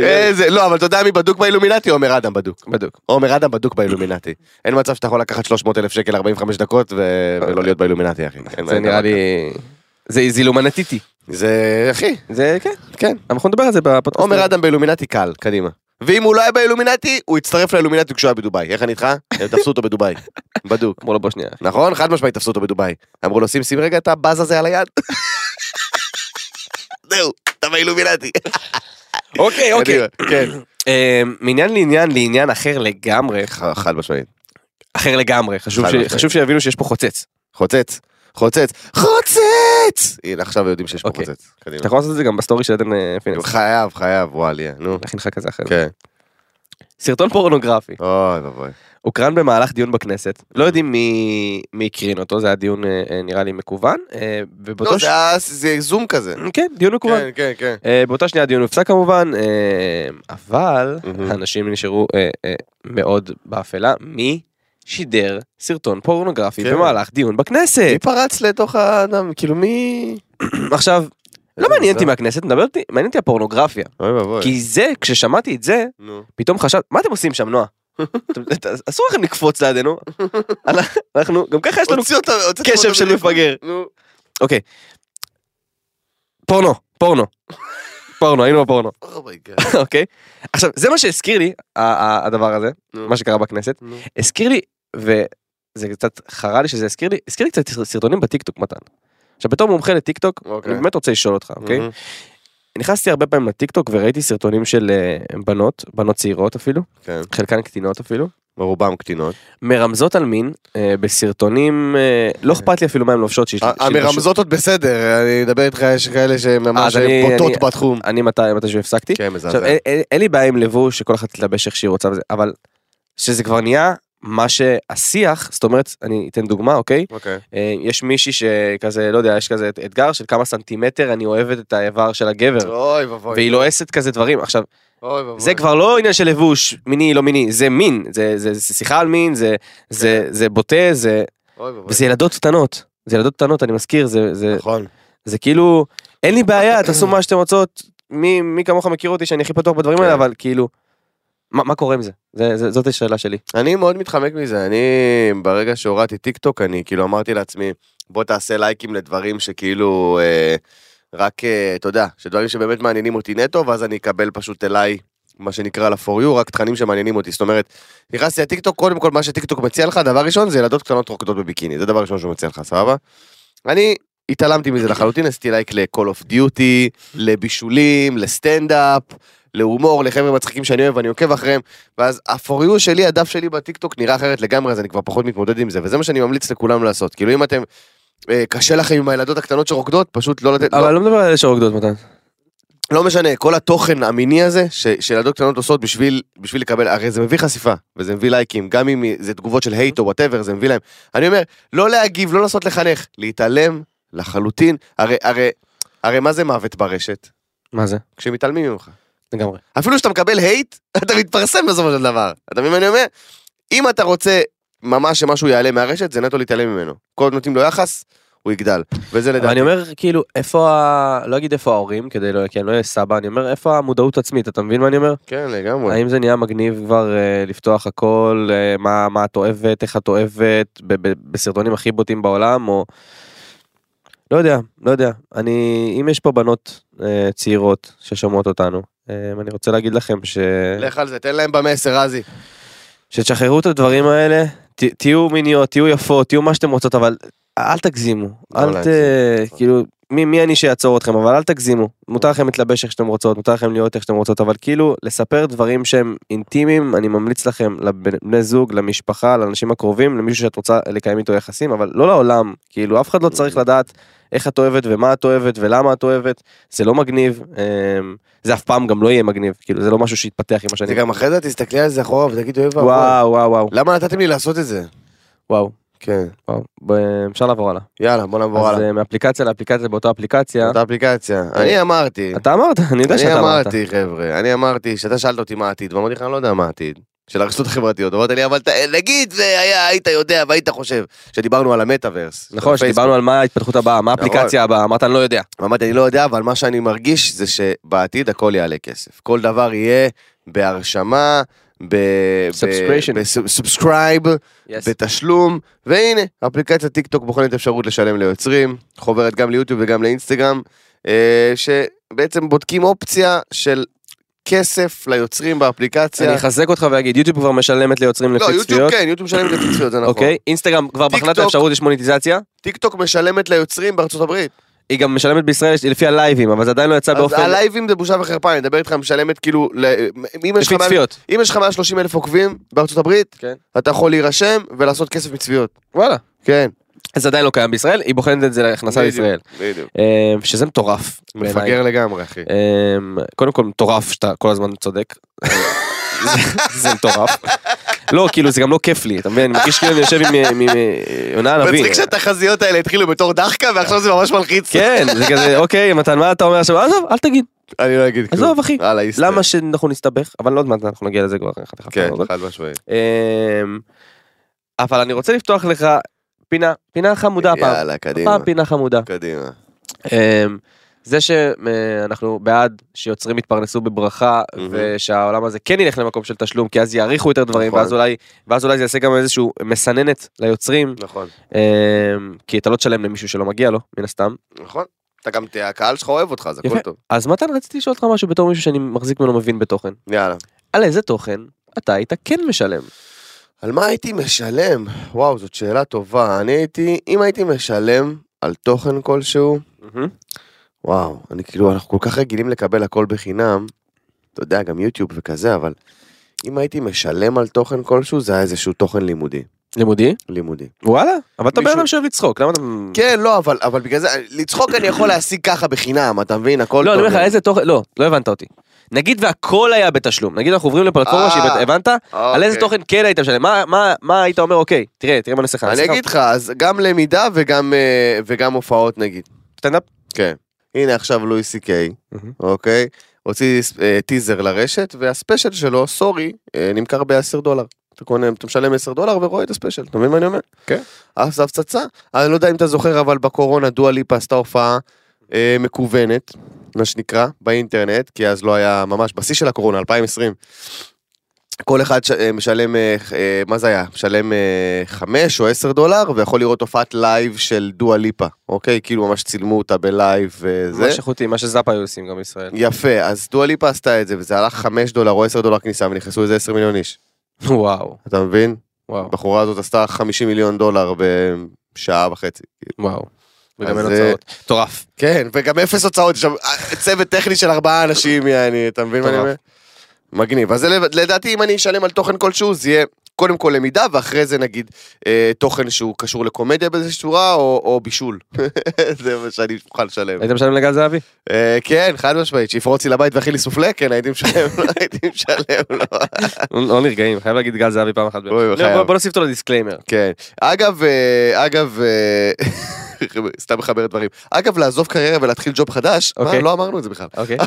איזה, לא, אבל אתה יודע מי בדוק באילומינטי? עומר אדם בדוק. בדוק. עומר אדם בדוק באילומינטי. אין מצב שאתה יכול לקחת 300 אלף שקל 45 דקות ולא להיות באילומינטי, אחי. זה נראה לי... זה זילומנטיטי. זה, אחי, זה כן, כן. אנחנו נדבר על זה בפודקאסט. עומר אדם באילומינטי קל, קדימה. ואם הוא לא היה באילומינטי, הוא הצטרף לאילומינטי כשהוא היה בדובאי. איך אני איתך? הם תפסו אותו בדובאי. בדוק. אמרו לו בוא שנייה. נכון? חד משמעית תפסו אותו בדובאי. אמרו לו שים שים רגע את הבאז הזה על היד. זהו, אתה באילומינטי. אוקיי, קדימה, כן. אה, מעניין לעניין לעניין אחר לגמרי, חד משמעית. אחר לגמרי. חשוב שיבינו שיש פה חוצץ. חוצץ. חוצץ. חוצץ! הנה עכשיו יודעים שיש פה אוקיי. חוצץ. קדימה. אתה יכול לעשות את זה גם בסטורי של עדן אה, פינס. חייב, חייב, וואליה, נו. נכין לך כזה אחר. כן. סרטון פורנוגרפי, אוי ואבוי. הוקרן במהלך דיון בכנסת, לא יודעים מי מי הקרין אותו, זה היה דיון אה, אה, נראה לי מקוון, אה, ובאותו לא, ש- זה היה- זה זום כזה. כן, דיון מקוון. כן, כן, כן. אה, באותה שנייה הדיון הופסק כמובן, אה, אבל מהמם. האנשים נשארו אה, אה, מאוד באפלה. מי שידר סרטון פורנוגרפי כן. במהלך דיון בכנסת? מי פרץ לתוך האדם? כאילו מי... עכשיו, לא מעניין אותי. מהכנסת, מעניין אותי הפורנוגרפיה. אוי ואבוי. כי זה, כששמעתי את זה. פתאום חשבתי, מה אתם עושים שם, נועה? אסור לכם לקפוץ לידינו. אנחנו, גם ככה יש לנו קשב של. מפגר. אוקיי. פורנו, פורנו. פורנו, היינו בפורנו, oh my god. אוקיי? עכשיו, זה מה שהזכיר לי, הדבר הזה. מה שקרה בכנסת. הזכיר לי, וזה קצת חרה לי שזה הזכיר לי, הזכיר לי קצת סרטונים בטיקטוק מתן. עכשיו בתור מומחה לטיקטוק, אוקיי. אני באמת רוצה לשאול אותך, אוקיי? מהמם. נכנסתי הרבה פעמים לטיקטוק וראיתי סרטונים של אה, בנות, בנות צעירות אפילו, כן. חלקן קטינות אפילו, רובם קטינות. מרמזות על מין אה, בסרטונים, אה, לא אכפת לי אפילו מה הן לובשות. שיש- ה- שילבשו- המרמזות עוד בסדר, אני אדבר איתך, יש כאלה שממש אז אני- בוטות בתחום. אני מתי, מתישהו הפסקתי. כן, עכשיו, מזעזע. אין- אין לי בעיה עם לבוש, שכל אחת תלבש איך שהיא רוצה אבל שזה כבר נהיה מה שהשיח, זאת אומרת, אני אתן דוגמה, אוקיי? אוקיי. אה, יש מישהי שכזה, לא יודע, יש כזה אתגר של כמה סנטימטר אני אוהבת את האיבר של הגבר, אוי ואבוי. והיא לועסת כזה דברים. עכשיו, אוי ואבוי. זה כבר לא עניין של לבוש, מיני, לא מיני, זה מין, זה- זה זה שיחה על מין, זה- זה זה בוטה, זה... אוי ואבוי. וזה ילדות קטנות. זה ילדות קטנות, אני מזכיר, זה- זה נכון. זה כאילו, אין לי בעיה, תעשו מה שאתם רוצות, מי מי כמוך מכיר אותי שאני הכי פתוח בדברים האלה, כן. אבל כאילו, מה מה קורה עם זה? זה- זה- זאת השאלה שלי. אני מאוד מתחמק מזה, אני ברגע שהורדתי טיק טוק, אני כאילו אמרתי לעצמי, בוא תעשה לייקים לדברים שכאילו, אה, רק, אה, אתה יודע, שדברים שבאמת מעניינים אותי נטו, ואז אני אקבל פשוט אליי, מה שנקרא ל-for you, רק תכנים שמעניינים אותי. זאת אומרת, נכנסתי לטיק טוק, קודם כל מה שטיק טוק מציע לך, דבר ראשון זה ילדות קטנות רוקדות בביקיני, זה דבר ראשון שהוא מציע לך, סבבה? אני התעלמתי מזה לחלוטין, עשיתי לייק ל-call of duty, לבישולים, לסטנדאפ, להומור, לחבר'ה מצחיקים שאני אוהב ואני עוקב אחריהם, ואז ה-For You שלי, הדף שלי בטיקטוק נראה אחרת לגמרי, אז אני כבר פחות מתמודד עם זה, וזה מה שאני ממליץ לכולם לעשות. כאילו אם אתם, אה, קשה לכם עם הילדות הקטנות שרוקדות, פשוט לא לתת, אבל לא, לא מדבר על אלה שרוקדות מתן. לא משנה, כל התוכן המיני הזה, ש- שילדות קטנות עושות בשביל, בשביל לקבל, הרי זה מביא חשיפה, וזה מביא לייקים, גם אם זה תגובות של hate או whatever, זה מביא להם. אני אומר, לא להגיב, לא לנסות לחנך, להתעלם לחלוטין, הרי, הרי, הרי מה זה מוות ברשת? מה זה? כשמתעלמים ממך. לגמרי. אפילו שאתה מקבל הייט, אתה מתפרסם בסופו של דבר. אתה מבין מה אני אומר? אם אתה רוצה ממש שמשהו יעלה מהרשת, זה נטו להתעלם ממנו. כל עוד נותנים לו יחס, הוא יגדל. וזה לדעתי. אני אומר כאילו איפה ה... לא אגיד איפה ההורים כדי לא כי אני לא אהיה סבא אני אומר איפה המודעות עצמית אתה מבין מה אני אומר? כן, לגמרי. האם זה נהיה מגניב כבר אה, לפתוח הכל אה, מה מה את אוהבת איך את אוהבת ב- ב- בסרטונים הכי בוטים בעולם או. לא יודע לא יודע. אני אם יש פה בנות אה, צעירות ששומעות אותנו אה, אני רוצה להגיד לכם ש... לך על זה, תן להם במסר, רזי. שתשחררו את הדברים האלה ת, תהיו מיניות תהיו יפות תהיו מה שאתם רוצות אבל אל תגזימו. לא אל ת... כאילו מי, מי אני שיעצור אתכם אבל אל תגזימו. מותר לכם להתלבש איך שאתם רוצות מותר לכם להיות איך שאתם רוצות אבל כאילו לספר דברים שהם אינטימיים אני ממליץ לכם לבני זוג למשפחה לאנשים הקרובים למישהו שאת רוצה לקיים איתו יחסים אבל לא לעולם. כאילו אף אחד לא צריך לדעת איך את אוהבת ומה את אוהבת ולמה את אוהבת זה לא מגניב אמ, זה אף פעם גם לא יהיה מגניב כאילו זה לא משהו שיתפתח עם השנים זה גם אחרי זה תסתכלי על זה אחורה ותגידי, אוי ואבוי. וואו וואו וואו למה נתתם לי לעשות את זה? וואו כן. וואו, אפשר לעבור הלאה. יאללה, בוא נעבור אז הלאה. אה, מאפליקציה לאפליקציה באותה אפליקציה. אותה אפליקציה. אני אמרתי, אתה אמרת, אני יודע אני שאתה אמרת. אמרתי, חבר'ה, אני אמרתי, שאתה שאלת אותי מה העתיד, ואמרתי לך, אני לא יודע מה העתיד. של הרשתות החברתיות, אמרת לי, אבל ת- נגיד והיה, היית יודע והיית חושב, שדיברנו על המטאוורס. נכון. שדיברנו על מה ההתפתחות הבאה, מה האפליקציה הבאה, אמרת אני לא יודע. אמרתי, אני לא יודע, אבל מה שאני מרגיש זה שבעתיד הכל יעלה כסף. כל דבר יהיה בהרשמה. ב-subscribe, בתשלום, והנה, אפליקציית טיק טוק בוחנת אפשרות לשלם ליוצרים, חוברת גם ליוטיוב וגם לאינסטגרם. אה, שבעצם בודקים אופציה של כסף ליוצרים באפליקציה. אני אחזק אותך ואגיד, יוטיוב כבר משלמת ליוצרים לא, לפי יוטיוב צפיות. כן, יוטיוב משלמת לפי צפיות, זה נכון. אוקיי, אינסטגרם כבר בחנה את. האפשרות יש מוניטיזציה. טיק טוק משלמת ליוצרים בארצות הברית. היא גם משלמת בישראל לפי הלייבים, אבל זה עדיין לא יצא באופן... הלייבים זה בושה וחרפה, אני מדבר איתך, משלמת כאילו, לפי צפיות. אם יש לך 130 אלף עוקבים בארצות הברית, כן. אתה יכול להירשם ולעשות כסף מצפיות. וואלה. כן. אז זה עדיין לא קיים בישראל, היא בוחנת את זה להכנסה בדיוק, לישראל. בדיוק. אה, שזה מטורף. מפגר לגמרי, אחי. אמ, קודם כל מטורף שאתה כל הזמן צודק. זה- מטורף. לא, כאילו זה גם לא כיף לי, אתה מבין? אני מרגיש כאילו אני יושב עם- יונה הנביא. מצחיק שהתחזיות האלה התחילו בתור דחקה ועכשיו זה ממש מלחיץ. כן, זה כזה, אוקיי, מתן, מה אתה אומר עכשיו? עזוב, אל תגיד. אני לא אגיד כלום. עזוב, אחי. למה שאנחנו נסתבך? אבל לא יודעת, אנחנו נגיע לזה כבר. כן, חד משמעית. אמ, אבל אני רוצה לפתוח לך פינה, פינה חמודה הפעם. יאללה, קדימה. הפעם פינה חמודה. קדימה. אמ, זה שאנחנו בעד שיוצרים יתפרנסו בברכה מהמם. ושהעולם הזה כן ילך למקום של תשלום כי אז יעריכו יותר דברים נכון. ואז אולי ואז אולי זה יעשה גם איזשהו מסננת ליוצרים נכון. אמ, כי אתה לא תשלם למישהו שלא מגיע לו מן הסתם נכון. אתה גם, תהיה- הקהל שלך אוהב אותך, אז הכל. טוב. אז מתן רציתי לשאול אותך משהו בתור מישהו שאני מחזיק ממנו מבין בתוכן יאללה. על איזה תוכן אתה היית כן משלם על מה הייתי משלם? וואו, זאת שאלה טובה. אני הייתי, אם הייתי משלם על תוכן כלשהו, וואו, אני כאילו, אנחנו כל כך רגילים לקבל הכל בחינם, אתה יודע, גם יוטיוב וכזה, אבל אם הייתי משלם על תוכן כלשהו, זה היה איזשהו תוכן לימודי. לימודי לימודי. וואלה אבל אתה בן אדם שאוהב לצחוק למה אתה כן, לא, אבל, אבל בגלל זה, לצחוק אני יכול להשיג ככה בחינם, אתה מבין? הכל לא, טוב. אני אומר לך, איזה תוכן, לא, לא הבנת אותי. נגיד והכל היה בתשלום, נגיד אנחנו עוברים לפלטפורמה אה, שהיא, בת- הבנת? על איזה אוקיי. תוכן כן היית משלם, מה- מה- מה היית אומר, אוקיי, תראה, תראה מה אני עושה לך. אני אעשה לך אגיד לך, אז גם למידה וגם, אה, וגם הופעות נגיד. סטנדאפ? כן. הנה עכשיו לואי סי קיי, מהמם. אוקיי? הוציא אה, טיזר לרשת, וה-special שלו, sorry, אה, נמכר ב-10 דולר. אתה קונה, אתה משלם 10 דולר ורואה את ה-special, אתה מבין מה אני אומר? כן. אז זה הפצצה. אני לא יודע אם אתה זוכר, אבל בקורונה דואה ליפה עשתה הופעה אה, מקוונת, מה שנקרא, באינטרנט, כי אז לא היה ממש, בשיא של הקורונה, 2020. כל אחד. אה, משלם, אה, אה, מה זה היה? משלם אה, 5 או 10 דולר, ויכול לראות הופעת לייב של דואה ליפה, אוקיי? כאילו ממש צילמו אותה בלייב וזה. ממש איכותי, מה שזאפה היו עושים גם בישראל. יפה, אז דואה ליפה עשתה את זה, וזה הלך 5 דולר או 10 דולר כניסה, ונכנסו לזה 10 מיליון איש. וואו, אתה מבין? וואו, הבחורה הזאת עשתה 50 מיליון דולר בשעה וחצי. וואו. וגם אין אה, הוצאות. מטורף. כן, וגם אפס הוצאות, יש שם אה, צוות טכני של ארבעה אנשים, יעני, אתה מבין מה אני אומר? מגניב. אז לדעתי, אם אני אשלם על תוכן כלשהו, זה יהיה קודם כל למידה, ואחרי זה נגיד אה, תוכן שהוא קשור לקומדיה באיזושהי צורה, או, או בישול. זה מה שאני מוכן לשלם. היית משלם לגל זהבי? אה, כן, חד משמעית, שיפרוץ לי לבית ויכין לי סופלה, כן, הייתי משלם, הייתי משלם לו. לא לא נרגעים, חייב להגיד גל זהבי פעם אחת. לא. בוא- בוא נוסיף אותו לדיסקליימר. כן. אגב, אגב, סתם מחבר דברים. אגב, לעזוב קריירה ולהתחיל job חדש, מה, אוקיי. לא אמרנו את זה בכלל. אוקיי.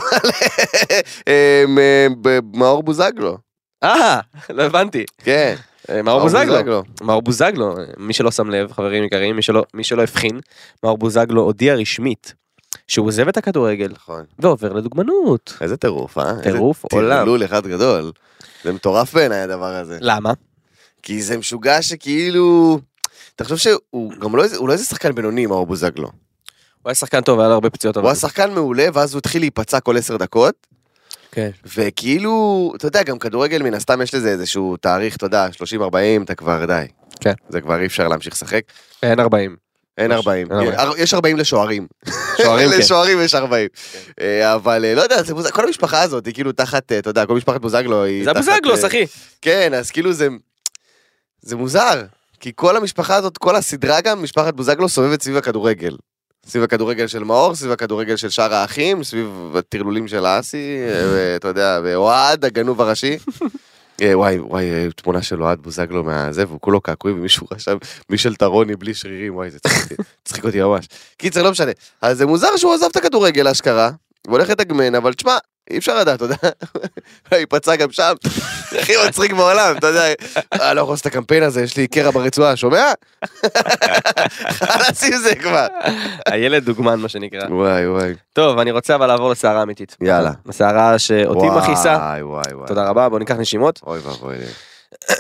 אה, ב- מאור בוזגלו, אה, לא הבנתי. כן. אה, מאור בוזגלו. מאור בוזגלו, מי שלא שם לב, חברים יקרים, מי שלא, הבחין, מאור בוזגלו הודיע רשמית שהוא עוזב את הכדורגל נכון. ועובר לדוגמנות. איזה טירוף, אה? טירוף איזה עולם. טרלול אחד גדול. זה מטורף בעיניי הדבר הזה. למה? כי זה משוגע שכאילו... אתה חושב שהוא גם לא לא איזה שחקן בינוני, מאור בוזגלו. הוא היה שחקן טוב, היה לו הרבה פציעות. הוא היה שחקן מעולה, ואז הוא התחיל להיפצע כל עשר דקות, כן. וכאילו, אתה יודע, גם כדורגל מן הסתם יש לזה איזשהו תאריך, אתה יודע, 30-40, אתה כבר די. כן. זה כבר אי אפשר להמשיך לשחק. אין 40. אין יש- 40. אין 40. יש 40 לשוערים. שוערים, כן. לשוערים יש 40. כן. אה, אבל אה, לא יודע, זה כל המשפחה הזאת היא כאילו תחת, אה, אתה יודע, כל משפחת בוזגלו היא זה תחת... הבוזגלוס, אה, אחי. כן, אז כאילו זה... זה מוזר. כי כל המשפחה הזאת, כל הסדרה גם, משפחת בוזגלו סובבת סביב הכדורגל. סביב הכדורגל של מאור, סביב הכדורגל של שאר האחים, סביב הטרלולים של אסי, ואתה יודע, ואוהד, הגנוב הראשי. אה, וואי, וואי, אה, תמונה של אוהד בוזגלו מהזה, והוא כולו קעקועי, ומישהו רשם מישל טרוני בלי שרירים, וואי, זה צחיק אותי- ממש. קיצר, לא משנה. אז זה מוזר שהוא עזב את הכדורגל, אשכרה, והולך לתגמן, אבל תשמע, אי אפשר לדעת, אתה יודע, ייפצע גם שם, הכי מצחיק בעולם, אתה יודע, אה, לא יכול לעשות את הקמפיין הזה, יש לי קרע ברצועה, שומע? חלאס עם זה כבר. הילד דוגמן, מה שנקרא. וואי, וואי. טוב, אני רוצה אבל לעבור לסערה אמיתית. יאללה. הסערה שאותי מכעיסה. וואי, וואי, וואי. תודה רבה, בוא ניקח נשימות. אוי ואבוי לי.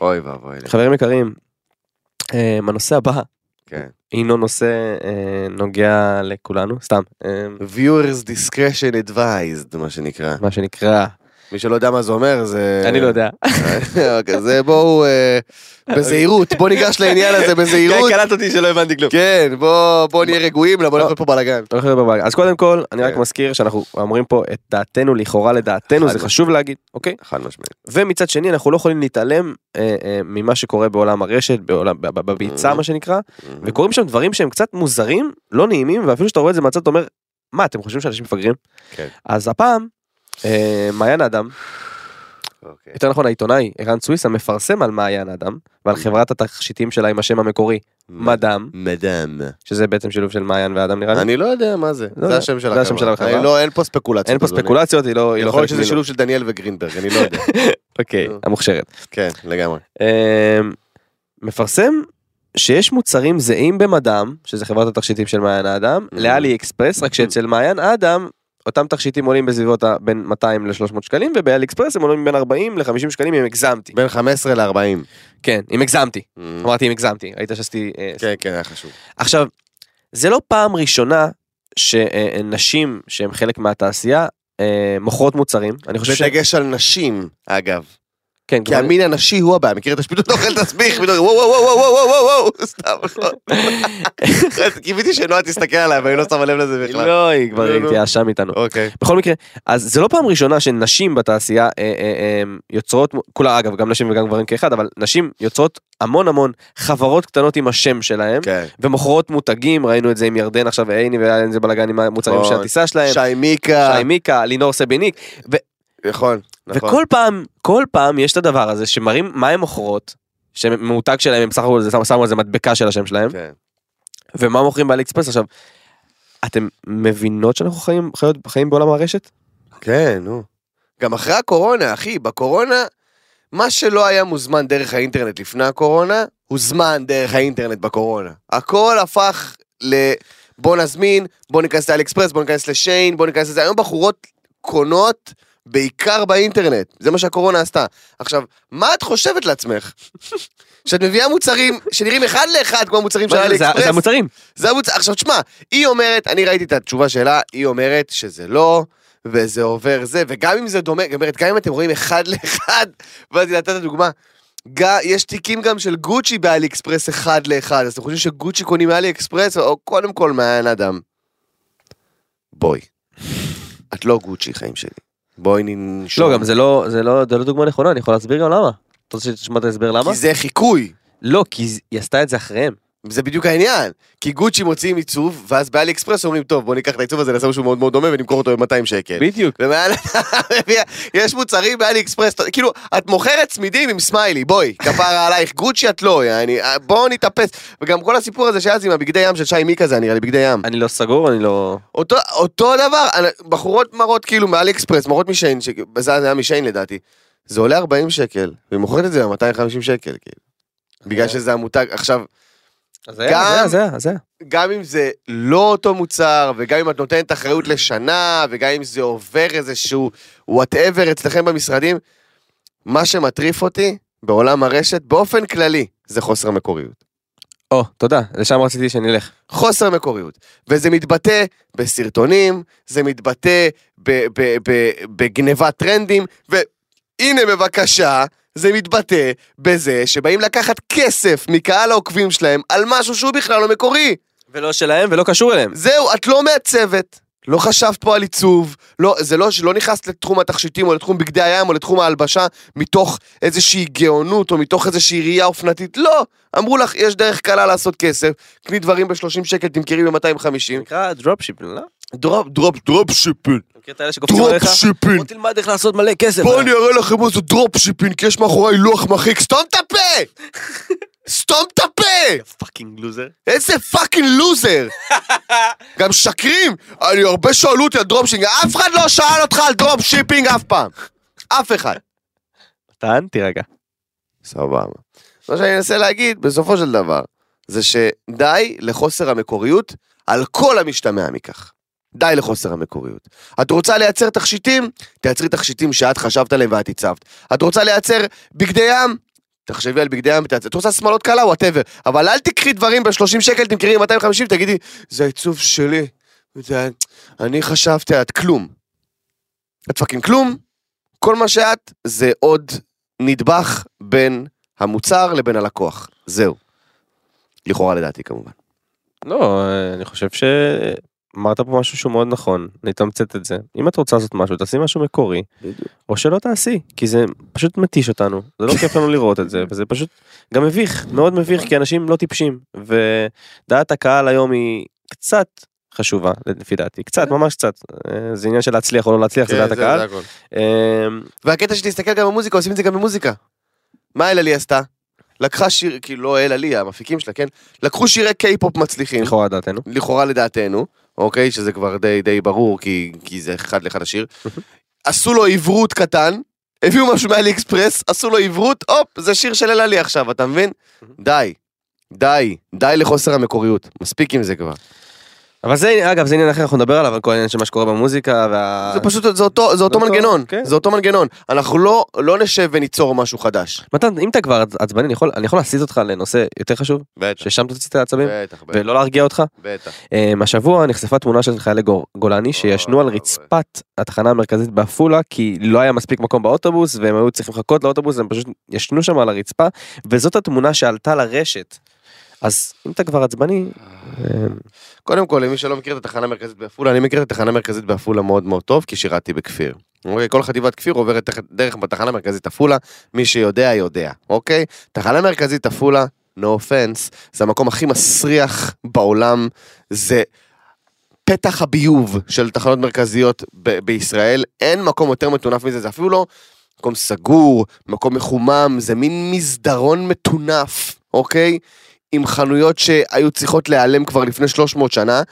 אוי ואבוי לי. חברים יקרים, אה, הנושא הבא כן. הינו נושא אה, נוגע לכולנו, סתם, אה, viewers discretion advised, מה שנקרא. מה שנקרא, מי שלא יודע מה זה אומר, זה... אני לא יודע. אוקיי, זה בואו אה, בזהירות, בוא ניגש לעניין הזה בזהירות. קלט אותי שלא הבנתי כלום. כן, בוא בוא נהיה רגועים, למה הולך להיות פה בלאגן. הולך. אז קודם כל, אני רק כן. מזכיר שאנחנו אומרים פה את דעתנו, לכאורה לדעתנו, זה. חשוב להגיד, אוקיי? חד משמעית. ומצד שני, אנחנו לא יכולים להתעלם אה, אה, ממה שקורה בעולם הרשת, בביצה, Mhm. מה שנקרא, וקורים שם דברים שהם קצת מוזרים, לא נעימים, ואפילו שאתה רואה את זה מהצד, אתה אומר, מה, אתם חושבים שאנשים מפגרים? כן. אז הפעם, אה, מעיין אדם, אוקיי. יותר נכון העיתונאי ערן סוויסה מפרסם על מעיין אדם ועל חברת התכשיטים שלה עם השם המקורי מדם מדם. שזה בעצם שילוב של מעיין ואדם נראה לי. אני לא יודע מה זה, לא זה. השם של זה השם של החברה. לא, אין פה ספקולציות. אין פה. ספקולציות היא לא היא לא יכול להיות שזה. שילוב של דניאל וגרינברג, אני לא יודע. אוקיי. המוכשרת. כן, לגמרי. אמ, מפרסם שיש מוצרים זהים במדם שזה חברת התכשיטים של מעיין האדם. לאלי אקספרס רק שאצל מעיין האדם. אותם תכשיטים עולים בסביבות ה- בין 200 ל-300 שקלים ובאלי אקספרס הם עולים בין 40 ל-50 שקלים אם הגזמתי. בין 15 ל-40. כן אם הגזמתי. אמרתי אם הגזמתי ראית שעשיתי אה, כן, כן, היה חשוב. עכשיו, זה לא פעם ראשונה שנשים שהן חלק מהתעשייה אה, מוכרות מוצרים. אני חושב ש... בדגש על נשים, אגב. כן, כי המין הנשי הוא הבעיה, מכיר את השפיטות אוכל תסביך, וואו וואו וואו וואו וואו וואו וואו, סתם, נכון. קיוויתי שנועה תסתכל עליי, ואני לא שמה לב לזה בכלל. לא, היא כבר נו, נו. התייאשה מאיתנו. אוקיי. בכל מקרה, אז זה לא פעם ראשונה שנשים בתעשייה אה, אה, אה, יוצרות, כולה אגב, גם נשים וגם גברים כאחד, אבל נשים יוצרות המון המון חברות קטנות עם השם שלהם. כן. ומוכרות מותגים, ראינו את זה עם ירדן עכשיו ועיני והיה להם זה בלאגן עם המוצרים נכון. של הטיסה שלהם. שי מיקה. שי מיקה, לינור סביניק, נכון. נכון. וכל פעם, כל פעם יש את הדבר הזה שמראים מה הם מוכרות, שמותג שלהם הם בסך זה- שמו על זה מדבקה של השם שלהם, כן. ומה מוכרים באלי אקספרס עכשיו. אתם מבינות שאנחנו חיים, חיות, חיים בעולם הרשת? כן, נו. גם אחרי הקורונה, אחי, בקורונה, מה שלא היה מוזמן דרך האינטרנט לפני הקורונה, הוזמן דרך האינטרנט בקורונה. הכל הפך ל... בוא נזמין, בוא ניכנס לאלי אקספרס, בוא ניכנס לשיין, בוא ניכנס לזה. היום בחורות קונות בעיקר באינטרנט. זה מה שהקורונה עשתה. עכשיו, מה את חושבת לעצמך? שאת מביאה מוצרים שנראים אחד לאחד כמו המוצרים של אלי זה, אקספרס? זה המוצרים. זה המוצר, עכשיו תשמע, היא אומרת, אני ראיתי את התשובה שלה, היא אומרת שזה לא, וזה עובר זה, וגם אם זה דומה, היא אומרת, גם אם אתם רואים אחד לאחד, ואז היא נתת דוגמה, ג- יש תיקים גם של גוצ'י באלי אקספרס אחד לאחד, אז אתם חושבים שגוצ'י קונים מאלי אקספרס, או קודם כל מעיין אדם. בואי, את לא גוצ'י חיים שלי. בואי ננשום. לא, גם זה לא, זה לא, זה לא דוגמה נכונה, אני יכול להסביר גם למה. אתה רוצה שתשמע את ההסבר למה? כי זה חיקוי. לא, כי היא עשתה את זה אחריהם. זה בדיוק העניין. כי גוצ'י מוציאים עיצוב, ואז באלי אקספרס אומרים, טוב, בוא ניקח את העיצוב הזה, נעשה משהו מאוד מאוד דומה ונמכור אותו ב-200 שקל. בדיוק. ומעל, יש מוצרים באלי אקספרס, כאילו, את מוכרת צמידים עם סמיילי, בואי, כפרה עלייך, גוצ'י את לא, יעני, בואו נתאפס. וגם כל הסיפור הזה שהיה אז עם הבגדי ים של שי מיקה זה נראה לי בגדי ים. אני לא סגור, אני לא... אותו, אותו דבר, בחורות מראות כאילו מאלי אקספרס, מראות משיין, ש- זה היה משיין לדעתי. זה עולה 40 שקל, והיא מוכרת את זה ב-250 שקל, כאילו. בגלל שזה המותג, עכשיו, אז גם- זה זה היה. גם אם זה לא אותו מוצר, וגם אם את נותנת אחריות לשנה, וגם אם זה עובר איזשהו whatever אצלכם במשרדים, מה שמטריף אותי בעולם הרשת, באופן כללי, זה חוסר מקוריות. או, תודה, לשם רציתי שנלך. חוסר מקוריות. וזה מתבטא בסרטונים, זה מתבטא ב- ב- ב- בגנבת טרנדים, והנה בבקשה, זה מתבטא בזה שבאים לקחת כסף מקהל העוקבים שלהם על משהו שהוא בכלל לא מקורי. ולא שלהם ולא קשור אליהם. זהו, את לא מעצבת. לא חשבת פה על עיצוב, לא, זה לא שלא נכנסת לתחום התכשיטים או לתחום בגדי הים או לתחום ההלבשה מתוך איזושהי גאונות או מתוך איזושהי ראייה אופנתית, לא. אמרו לך, יש דרך קלה לעשות כסף, קני דברים ב-30 שקל, תמכרי ב-250. נקרא dropship, לא? drop, drop, drop shipping. מכיר את האלה שקופצים drop? shipping. בוא תלמד איך לעשות מלא כסף. בואו אני אראה לכם מה זה drop shipping, כי יש מאחורי לוח מחיק, סתום את הפה! סתום את הפה! fucking loser. איזה fucking loser! גם שקרים! אני הרבה שאלו אותי על drop shipping, אף אחד לא שאל אותך על drop shipping אף פעם! אף אחד. מתן, תירגע. סבבה. מה שאני אנסה להגיד, בסופו של דבר, זה שדי לחוסר המקוריות על כל המשתמע מכך. די לחוסר המקוריות. את רוצה לייצר תכשיטים? תייצרי תכשיטים שאת חשבת עליהם ואת הצבת. את רוצה לייצר בגדי ים? תחשבי על בגדי ים, את רוצה שמאלות קלה, וואטאבר. אבל אל תקחי דברים ב-30 שקל, תמכרי 250, תגידי, זה העיצוב שלי. זה- אני חשבתי, את כלום. את פאקינג כלום. כל מה שאת זה עוד נדבך בין המוצר לבין הלקוח. זהו. לכאורה לדעתי כמובן. לא, אני חושב שאמרת פה משהו שהוא מאוד נכון, נתמצת את זה. אם את רוצה לעשות משהו, תעשי משהו מקורי, או שלא תעשי, כי זה פשוט מתיש אותנו, זה לא כיף לנו לראות את זה, וזה פשוט גם מביך, מאוד מביך, כי אנשים לא טיפשים, ודעת הקהל היום היא קצת חשובה, לפי דעתי, קצת, ממש קצת, אה, זה עניין של להצליח או לא להצליח, זה דעת הקהל. אה, והקטע שתסתכל גם במוזיקה, עושים את זה גם במוזיקה. מה אלעלי עשתה? לקחה שיר, כאילו לא אלעלי, המפיקים שלה, כן? לקחו שירי קיי-פופ מצליחים, לכאורה דעתנו. לכאורה לדעתנו, אוקיי? שזה כבר די, די ברור, כי, כי זה אחד לאחד השיר. עשו לו עברות קטן, הביאו משהו מאלי אקספרס, עשו לו עברות, הופ, זה שיר של אלעלי עכשיו, אתה מבין? די. די, די לחוסר המקוריות, מספיק עם זה כבר. אבל זה, אגב, זה עניין אחר, אנחנו נדבר עליו, על כל העניין של מה שקורה במוזיקה, וה... זה פשוט, זה אותו, זה אותו מנגנון, כן. זה אותו מנגנון. אנחנו לא, לא נשב וניצור משהו חדש. מתן, אם אתה כבר עצבני, אני יכול, אני יכול להסיט אותך לנושא יותר חשוב, בטח, ששם תוציא את העצבים, בטח, בטח, ולא להרגיע אותך. בטח. Um, השבוע נחשפה תמונה של חיילי גולני שישנו על רצפת התחנה המרכזית בעפולה כי לא היה מספיק מקום באוטובוס והם היו צריכים לחכות לאוטובוס הם פשוט ישנו שם על הרצפה וזאת התמונה שעלתה לרשת. אז אם אתה כבר עצבני, אמ, קודם כל, למי שלא מכיר את התחנה המרכזית בעפולה, אני מכיר את התחנה המרכזית בעפולה מאוד מאוד טוב, כי שירתתי בכפיר. אוקיי, כל חטיבת כפיר עוברת דרך בתחנה המרכזית עפולה, מי שיודע, יודע, אוקיי? תחנה מרכזית עפולה, no offense, זה המקום הכי מסריח בעולם, זה פתח הביוב של תחנות מרכזיות ב- בישראל, אין מקום יותר מטונף מזה, זה אפילו לא מקום סגור, מקום מחומם, זה מין מסדרון מטונף, אוקיי? עם חנויות שהיו צריכות להיעלם כבר לפני 300 שנה,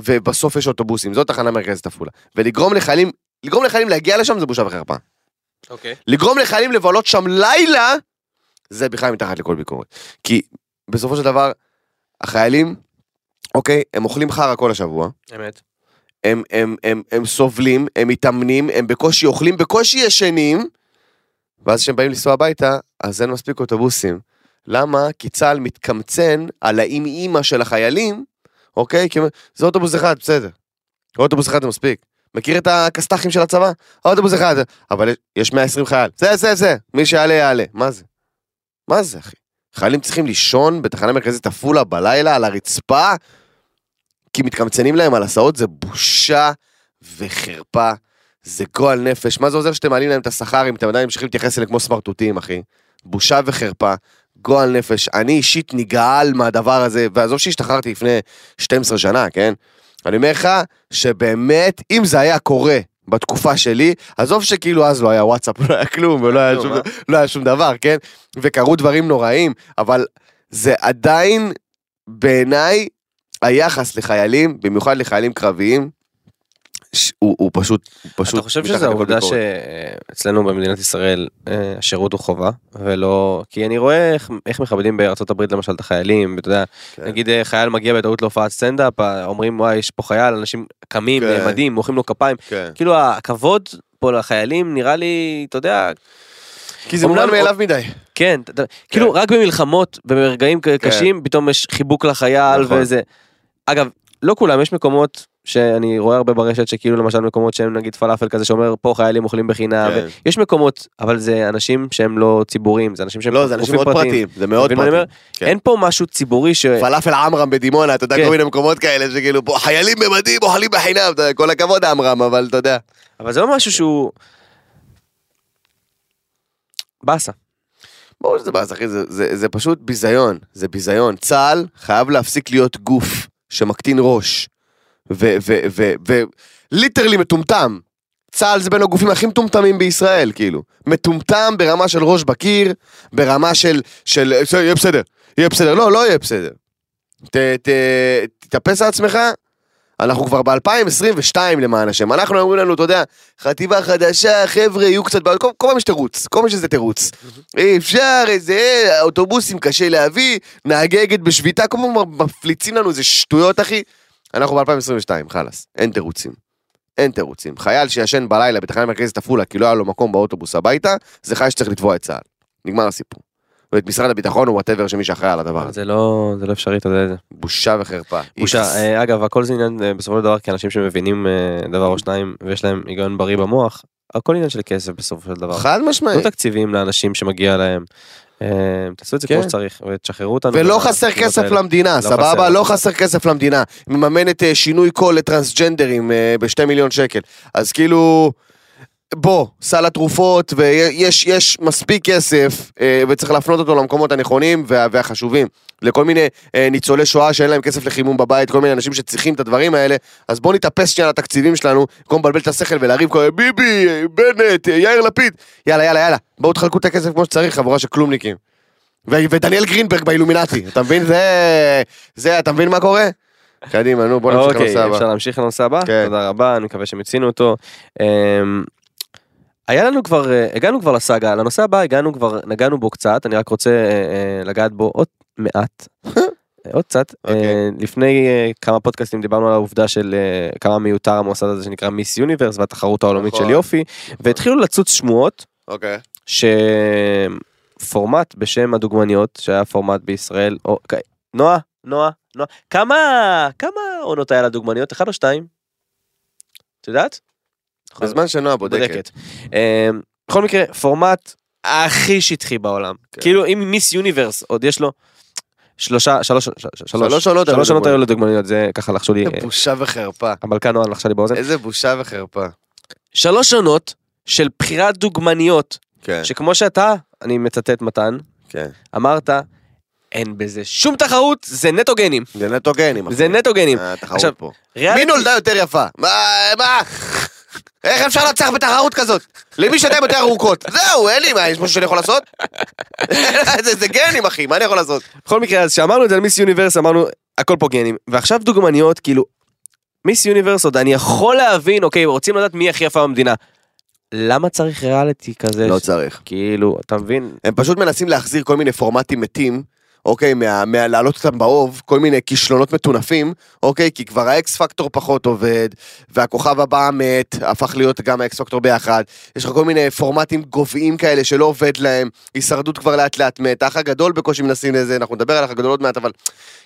ובסוף יש אוטובוסים, זאת תחנה מרכזית עפולה. ולגרום לחיילים, לגרום לחיילים להגיע לשם זה בושה וחרפה. לגרום לחיילים לבלות שם לילה, זה בכלל מתחת לכל ביקורת. כי בסופו של דבר, החיילים, אוקיי, הם אוכלים חרא כל השבוע, אמת. הם, הם, הם, הם סובלים, הם מתאמנים, הם בקושי אוכלים, בקושי ישנים, ואז כשהם באים לנסוע הביתה, אז אין מספיק אוטובוסים. למה? כי צה"ל מתקמצן על האם אימא של החיילים, אוקיי? כי זה אוטובוס אחד, בסדר. אוטובוס אחד זה מספיק. מכיר את הכסת"חים של הצבא? אוטובוס אחד, אבל יש 120 חייל. זה, זה, זה, מי שיעלה יעלה. מה זה? מה זה, אחי? חיילים צריכים לישון בתחנה מרכזית עפולה בלילה על הרצפה? כי מתקמצנים להם על הסעות זה בושה וחרפה. זה גועל נפש. מה זה עוזר שאתם מעלים להם את השכר אם אתם עדיין ממשיכים להתייחס אליהם כמו סמרטוטים, אחי? בושה וחרפה. גועל נפש. אני אישית נגעל מהדבר הזה, ועזוב שהשתחררתי לפני 12 שנה, כן? אני אומר לך שבאמת, אם זה היה קורה בתקופה שלי, עזוב שכאילו אז לא היה וואטסאפ, לא היה כלום, ולא היה שום, אה? לא היה שום דבר, כן? וקרו דברים נוראים, אבל זה עדיין, בעיניי, היחס לחיילים, במיוחד לחיילים קרביים, הוא, הוא פשוט, הוא פשוט אתה חושב שזה העובדה. שאצלנו במדינת ישראל אה, השירות הוא חובה ולא כי אני רואה איך, איך מכבדים בארצות הברית למשל את החיילים אתה יודע כן. נגיד אה, חייל מגיע בטעות להופעת סטנדאפ אה, אומרים וואי יש פה חייל אנשים קמים כן. נעמדים מוחאים לו כפיים כן. כאילו הכבוד פה לחיילים נראה לי אתה יודע כי זה מובן מאליו מדי. כן, אתה- כאילו רק במלחמות ברגעים ק- קשים פתאום יש חיבוק לחייל נכון. וזה. אגב לא כולם יש מקומות שאני רואה הרבה ברשת שכאילו למשל מקומות שהם נגיד פלאפל כזה שאומר פה חיילים אוכלים בחינם כן. יש מקומות אבל זה אנשים שהם לא ציבוריים זה אנשים שהם לא, זה אנשים מאוד פרטיים, זה מאוד פרטיים. אומר? כן. אין פה משהו ציבורי ש... פלאפל עמרם בדימונה, אתה יודע, כן. כל מיני מקומות כאלה שכאילו, פה חיילים במדים אוכלים בחינם, כל הכבוד עמרם, אבל אתה יודע. אבל זה לא משהו שהוא... באסה. ברור שזה באס, אחי, זה, זה, זה פשוט ביזיון, זה ביזיון. צה"ל חייב להפסיק להיות גוף שמקטין ראש, וליטרלי מטומטם. צה"ל זה בין הגופים הכי מטומטמים בישראל, כאילו. מטומטם ברמה של ראש בקיר, ברמה של, של, "זה יהיה בסדר, יהיה בסדר. לא, לא יהיה בסדר. ת, ת, תתאפס על עצמך, אנחנו כבר ב-2022 למען השם, אנחנו אומרים לנו, אתה יודע, חטיבה חדשה, חבר'ה, יהיו קצת בעיות, כל פעם יש תירוץ, כל פעם שזה תירוץ. אי אפשר, איזה, אוטובוסים קשה להביא, נהגי אגד בשביתה, כל פעם מפליצים לנו איזה שטויות, אחי. אנחנו ב-2022, חלאס, אין תירוצים. אין תירוצים. חייל שישן בלילה בתחנה מרכזית עפולה כי לא היה לו מקום באוטובוס הביתה, זה חייל שצריך לתבוע את צה"ל. נגמר הסיפור. ואת משרד הביטחון או whatever שמי שאחראי על הדבר הזה. זה לא זה לא אפשרי אתה יודע את זה. בושה וחרפה. בושה איכס. אה, אגב הכל זה עניין אה, בסופו של דבר כאנשים שמבינים אה, דבר או שניים ויש להם היגיון בריא במוח הכל עניין של כסף בסופו של דבר. חד משמעי. תנו תקציבים לאנשים שמגיע להם. אה, תעשו את זה כמו כן. שצריך ותשחררו אותנו. ולא חסר כסף. למדינה, חסר, סבבה? לא לא חסר. כסף למדינה. מממנת אה, שינוי קול לטרנסג'נדרים אה, בשתי מיליון שקל. אז כאילו, בוא, סל התרופות, ויש יש מספיק כסף, אה, וצריך להפנות אותו למקומות הנכונים וה- והחשובים. לכל מיני אה, ניצולי שואה שאין להם כסף לחימום בבית, כל מיני אנשים שצריכים את הדברים האלה, אז בוא נתאפס שנייה על התקציבים שלנו, במקום לבלבל את השכל ולריב כל הזמן, ביבי, בנט, אה, יאיר לפיד. יאללה, יאללה, יאללה, בואו תחלקו את הכסף כמו שצריך, חבורה של כלומניקים. ו- ודניאל גרינברג באילומינטי, אתה מבין? זה... זה, אתה מבין מה קורה? קדימה, נו, בוא נמשיך אוקיי, לנושא אפשר הבא. להמשיך לנושא הבא? כן. תודה רבה, אני מקווה שמיצינו אותו. היה לנו כבר, אה, הגענו כבר לסאגה, לנושא הבא הגענו כבר, נגענו בו קצת, אני רק רוצה אה, אה, לגעת בו עוד מעט. עוד קצת, אוקיי. אה, לפני כמה פודקאסטים דיברנו על העובדה של כמה מיותר המוסד הזה שנקרא מיס יוניברס והתחרות העולמית נכון. של יופי, והתחילו לצוץ שמועות אוקיי. שפורמט בשם הדוגמניות שהיה פורמט בישראל, או, אוקיי, נועה, נועה, נועה, כמה, כמה עונות היה לדוגמניות? אחד או שתיים? את יודעת? בזמן שנועה בודקת. אמ, בכל מקרה, פורמט הכי שטחי בעולם. כן. כאילו אם מיס יוניברס עוד יש לו שלושה, שלוש, שלוש, עונות שלוש עונות היו לדוגמניות. זה ככה לחשו לי, אה, בושה וחרפה. המלכה נועה לחשה לי באוזן. איזה בושה וחרפה. שלוש עונות של בחירת דוגמניות, כן, שכמו שאתה, אני מצטט מתן, כן. אמרת, אין בזה שום תחרות, זה נטו גנים. זה נטו גנים. זה נטו גנים. אה, תחרות עכשיו, פה. ריאליטי- מי נולדה יותר יפה? מה? מה? איך אפשר לנצח בתחרות כזאת? למי שידיים יותר ארוכות. זהו, אין לי מה, יש משהו שאני יכול לעשות? זה זה גנים, אחי, מה אני יכול לעשות? בכל מקרה, אז שאמרנו את זה על מיס יוניברס, אמרנו, הכל פה גנים. ועכשיו דוגמניות, כאילו, מיס יוניברס עוד אני יכול להבין, אוקיי, רוצים לדעת מי הכי יפה במדינה. למה צריך ריאליטי כזה? לא ש- צריך. כאילו, אתה מבין? הם פשוט מנסים להחזיר כל מיני פורמטים מתים, אוקיי, מה- מלהעלות אותם באוב, כל מיני כישלונות מטונפים, אוקיי, כי כבר האקס פקטור פחות עובד, והכוכב הבא מת, הפך להיות גם האקס פקטור ביחד, יש לך כל מיני פורמטים גוססים כאלה שלא עובד להם, הישרדות כבר לאט לאט מת, האח הגדול בקושי מנסים לזה, אנחנו נדבר על האח הגדול עוד מעט, אבל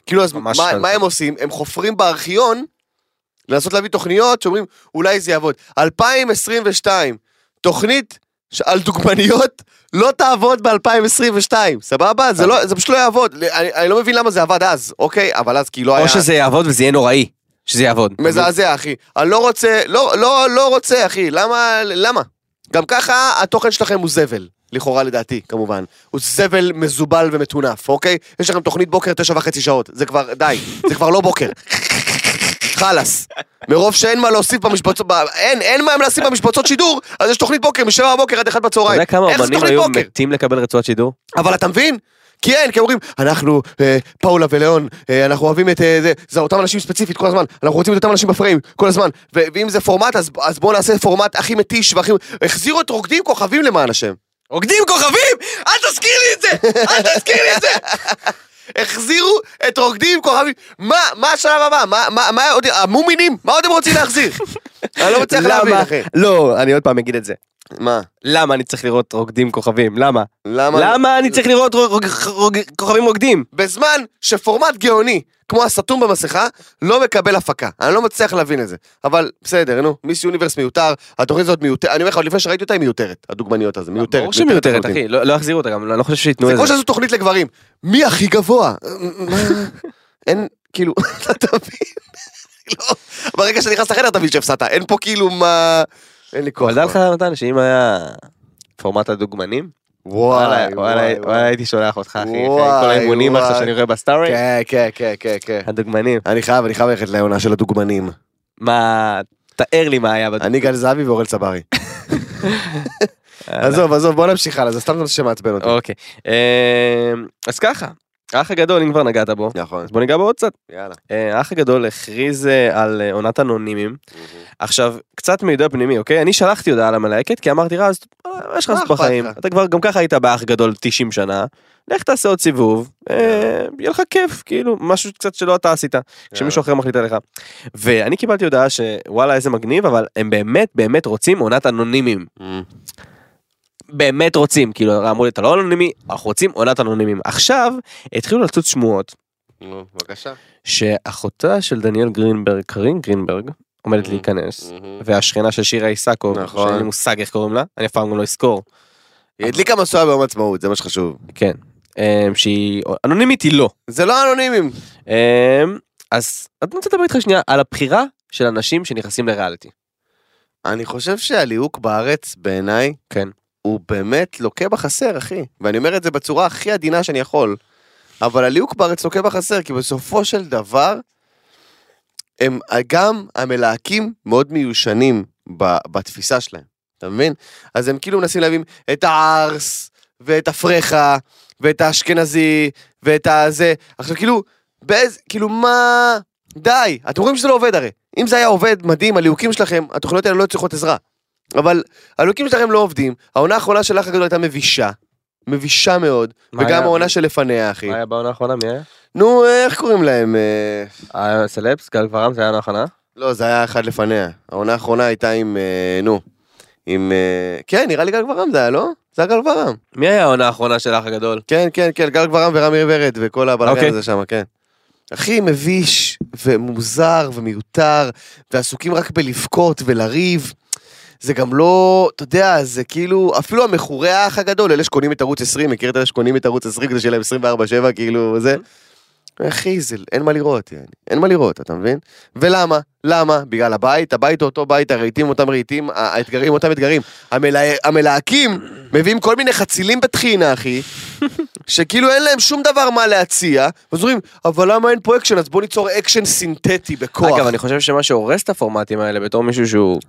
כאילו, אז מה, חלק. מה הם עושים? הם חופרים בארכיון, לנסות להביא תוכניות שאומרים, אולי זה יעבוד. 2022, תוכנית על דוגמניות לא תעבוד ב-2022, סבבה? זה, לא, זה פשוט לא יעבוד. אני, אני לא מבין למה זה עבד אז, אוקיי? אבל אז כי לא היה... או שזה יעבוד וזה יהיה נוראי. שזה יעבוד. מזעזע, אחי. אני לא רוצה, לא, לא, לא רוצה, אחי. למה, למה? גם ככה התוכן שלכם הוא זבל. לכאורה לדעתי, כמובן. הוא זבל מזובל ומטונף, אוקיי? יש לכם תוכנית בוקר תשע וחצי שעות. זה כבר, די. זה כבר לא בוקר. חלאס. מרוב שאין מה להוסיף במשבצות, אין, אין מה להוסיף במשבצות שידור, אז יש תוכנית בוקר משבע בבוקר עד אחד אתה בצהריים. יודע כמה אמנים היו בוקר? מתים לקבל רצועת שידור? אבל אתה מבין? כי אין, כי אומרים, אנחנו, אה, פאולה וליאון, אה, אנחנו אוהבים את אה, זה, זה אותם אנשים ספציפית כל הזמן, אנחנו רוצים את אותם אנשים בפריים כל הזמן, ו- ואם זה פורמט, אז, אז בואו נעשה פורמט הכי מתיש והכי... החזירו את רוקדים כוכבים למען השם. רוקדים כוכבים! אל תזכיר לי את זה! אל תזכיר לי את זה! החזירו את רוקדים כוכבים, מה, מה השלב הבא? מה, מה, מה עוד, המומינים? מה עוד הם רוצים להחזיר? אני לא מצליח להבין? אחי. לא, אני עוד פעם אגיד את זה. מה? למה אני צריך לראות רוקדים כוכבים? למה? למה? למה אני צריך לראות כוכבים רוקדים? בזמן שפורמט גאוני, כמו הסתום במסכה, לא מקבל הפקה. אני לא מצליח להבין את זה. אבל בסדר, נו, מיס יוניברס מיותר, התוכנית הזאת מיותרת, אני אומר לך, עוד לפני שראיתי אותה היא מיותרת, הדוגמניות הזאת, מיותרת. ברור שהיא מיותרת. אחי. לא לא יחזירו אותה גם, אני לא חושב שייתנו זה את כמו זה. שזו תוכנית לגברים. מי הכי גבוה? אין, כאילו, אתה מבין? לא, ברגע שנכנס לחדר תבין שהפסדת, אין פה כאילו מה... אין לי כוח. אבל דע לך מתן שאם היה פורמט הדוגמנים, וואי, וואי, הייתי שולח אותך אחי, כל האימונים. עכשיו שאני רואה בסטורי, כן, כן, כן, כן, כן. הדוגמנים. אני חייב, אני חייב ללכת לעונה של הדוגמנים. מה, תאר לי מה היה בדוגמנים. אני גל זהבי ואורל צברי. עזוב, עזוב, בוא נמשיך הלאה, זה סתם נושא שמעצבן אותי. אוקיי. אמ, אז ככה, האח הגדול, אם כבר נגעת בו, נכון, אז בוא ניגע בו עוד קצת. יאללה. אה, האח הגדול הכריז אה, על אה, עונת אנונימים. עכשיו, קצת מידע פנימי, אוקיי? אני שלחתי הודעה למלהקת, כי אמרתי רז, יש לך אכפת בחיים? אתה כבר גם ככה היית באח גדול 90 שנה, לך תעשה עוד סיבוב, יהיה לך כיף, כאילו, משהו קצת שלא אתה עשית, כשמישהו אחר מחליט עליך. ואני קיבלתי הודעה שוואלה איזה מגניב, אבל הם באמת באמת רוצים עונת אנונימים. באמת רוצים, כאילו אמרו לי אתה לא אנונימי, אנחנו רוצים עונת אנונימים. עכשיו התחילו לצוץ שמועות נו, בבקשה. שאחותה של דניאל גרינברג, קרין גרינברג, עומדת Mhm. להיכנס, מהמם. והשכנה של שירה איסקוב, נכון. שאין לי מושג איך קוראים לה, אני אף פעם לא אזכור, היא הדליקה משואה ביום העצמאות, זה מה שחשוב. כן, אמ, שהיא אנונימית היא לא. זה לא אנונימים. אמ, אז אני רוצה לדבר איתך שנייה על הבחירה של אנשים שנכנסים לריאליטי. אני חושב שהליהוק בארץ, בעיניי, כן. הוא באמת לוקה בחסר, אחי. ואני אומר את זה בצורה הכי עדינה שאני יכול. אבל הליהוק בארץ לוקה בחסר, כי בסופו של דבר, הם גם המלהקים מאוד מיושנים ב- בתפיסה שלהם, אתה מבין? אז הם כאילו מנסים להבין את הארס, ואת הפרחה, ואת האשכנזי, ואת הזה. עכשיו כאילו, באיזה, כאילו מה... די, אתם רואים שזה לא עובד הרי. אם זה היה עובד מדהים, הליהוקים שלכם, התוכניות האלה לא צריכות עזרה. אבל הליהוקים שלכם לא עובדים, העונה האחרונה של האח הגדול הייתה מבישה. מבישה מאוד, וגם? העונה שלפניה, אחי. מה היה בעונה האחרונה? מי היה? נו, איך קוראים להם? אה, הסלפס, גל גברם, זה היה העונה האחרונה? לא, זה היה אחד לפניה. העונה האחרונה הייתה עם, אה, נו, עם... אה, כן, נראה לי גל גברם זה היה, לא? זה היה גל גברם. מי היה העונה האחרונה של האח הגדול? כן, כן, כן, גל גברם ורמי ורד וכל הבלאגן אוקיי. הזה שם, כן. הכי מביש ומוזר ומיותר, ועסוקים רק בלבכות ולריב. זה גם לא, אתה יודע, זה כאילו, אפילו המכורי האח הגדול, אלה שקונים את ערוץ 20, מכיר את אלה שקונים את ערוץ 20 כדי שיהיה להם 24-7, כאילו, זה. אחי, זה, אין מה לראות, יעני. אין מה לראות, אתה מבין? ולמה? למה? בגלל הבית, הבית הוא אותו בית, הרהיטים אותם רהיטים, ה- האתגרים אותם אתגרים. המלה... המלהקים מביאים כל מיני חצילים בטחינה, אחי, שכאילו אין להם שום דבר מה להציע, ואז אומרים, אבל למה אין פה אקשן? אז בוא ניצור אקשן סינתטי בכוח. אגב, אני חושב שמה שהורס את הפורמטים האלה בתור מישהו שהוא,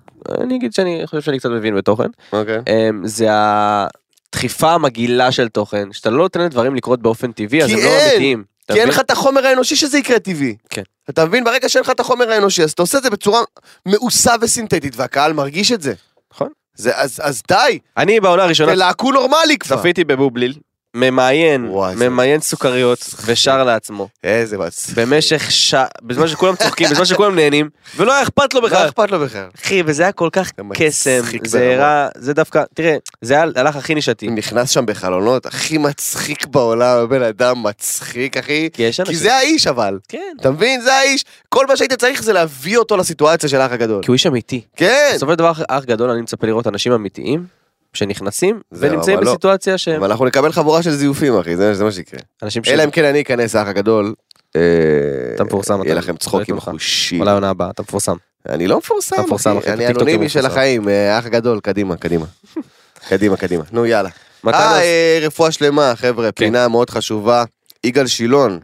אני אגיד שאני חושב שאני קצת מבין בתוכן, אוקיי. אמ, זה הדחיפה המגעילה של תוכן, שאתה לא נותן לדברים לקרות באופן טבעי, אז הם לא. אמיתיים. כי אין? לך את החומר האנושי שזה יקרה טבעי. כן. אתה מבין? ברגע שאין לך את החומר האנושי, אז אתה עושה את זה בצורה מעושה וסינתטית, והקהל מרגיש את זה. נכון. זה, אז, אז די, אני בעונה הראשונה תלהקו נורמלי כבר. צפיתי בבובליל, ממיין, וואי, זה ממיין סוכריות ושר לעצמו. איזה מצחיק. במשך שעה, בזמן שכולם צוחקים, בזמן שכולם נהנים, ולא היה אכפת לו לא בכלל. אכפת לו בכלל. אחי, וזה היה כל כך קסם, זה. הראה, זה דווקא, תראה, זה היה- הלך הכי נישתי. נכנס שם בחלונות, הכי מצחיק בעולם, הבן אדם מצחיק, אחי. כי יש כי זה האיש אבל. כן, אתה מבין? זה האיש. כל מה שהיית צריך זה להביא אותו לסיטואציה של האח הגדול. כי הוא איש אמיתי. כן. בסופו של דבר, אח גדול, אני מצפה לראות אנשים אמיתיים, שנכנסים, ונמצאים לא. בסיטואציה שהם אבל אנחנו נקבל חבורה של זיופים, אחי, זה זה מה שיקרה. אלא אם כן אני אכנס האח הגדול. אה, אתה מפורסם, יהיה לכם צחוקים לך. מחושים. אולי העונה הבאה, אתה מפורסם. אני לא מפורסם, אתה מפורסם, אחי. אני אנונימי של. החיים, אה, האח הגדול, קדימה, קדימה. קדימה, קדימה. נו, יאללה. אה, לא- אה, רפואה שלמה, חבר'ה, כן. פינה מאוד חשובה. יגאל שילון,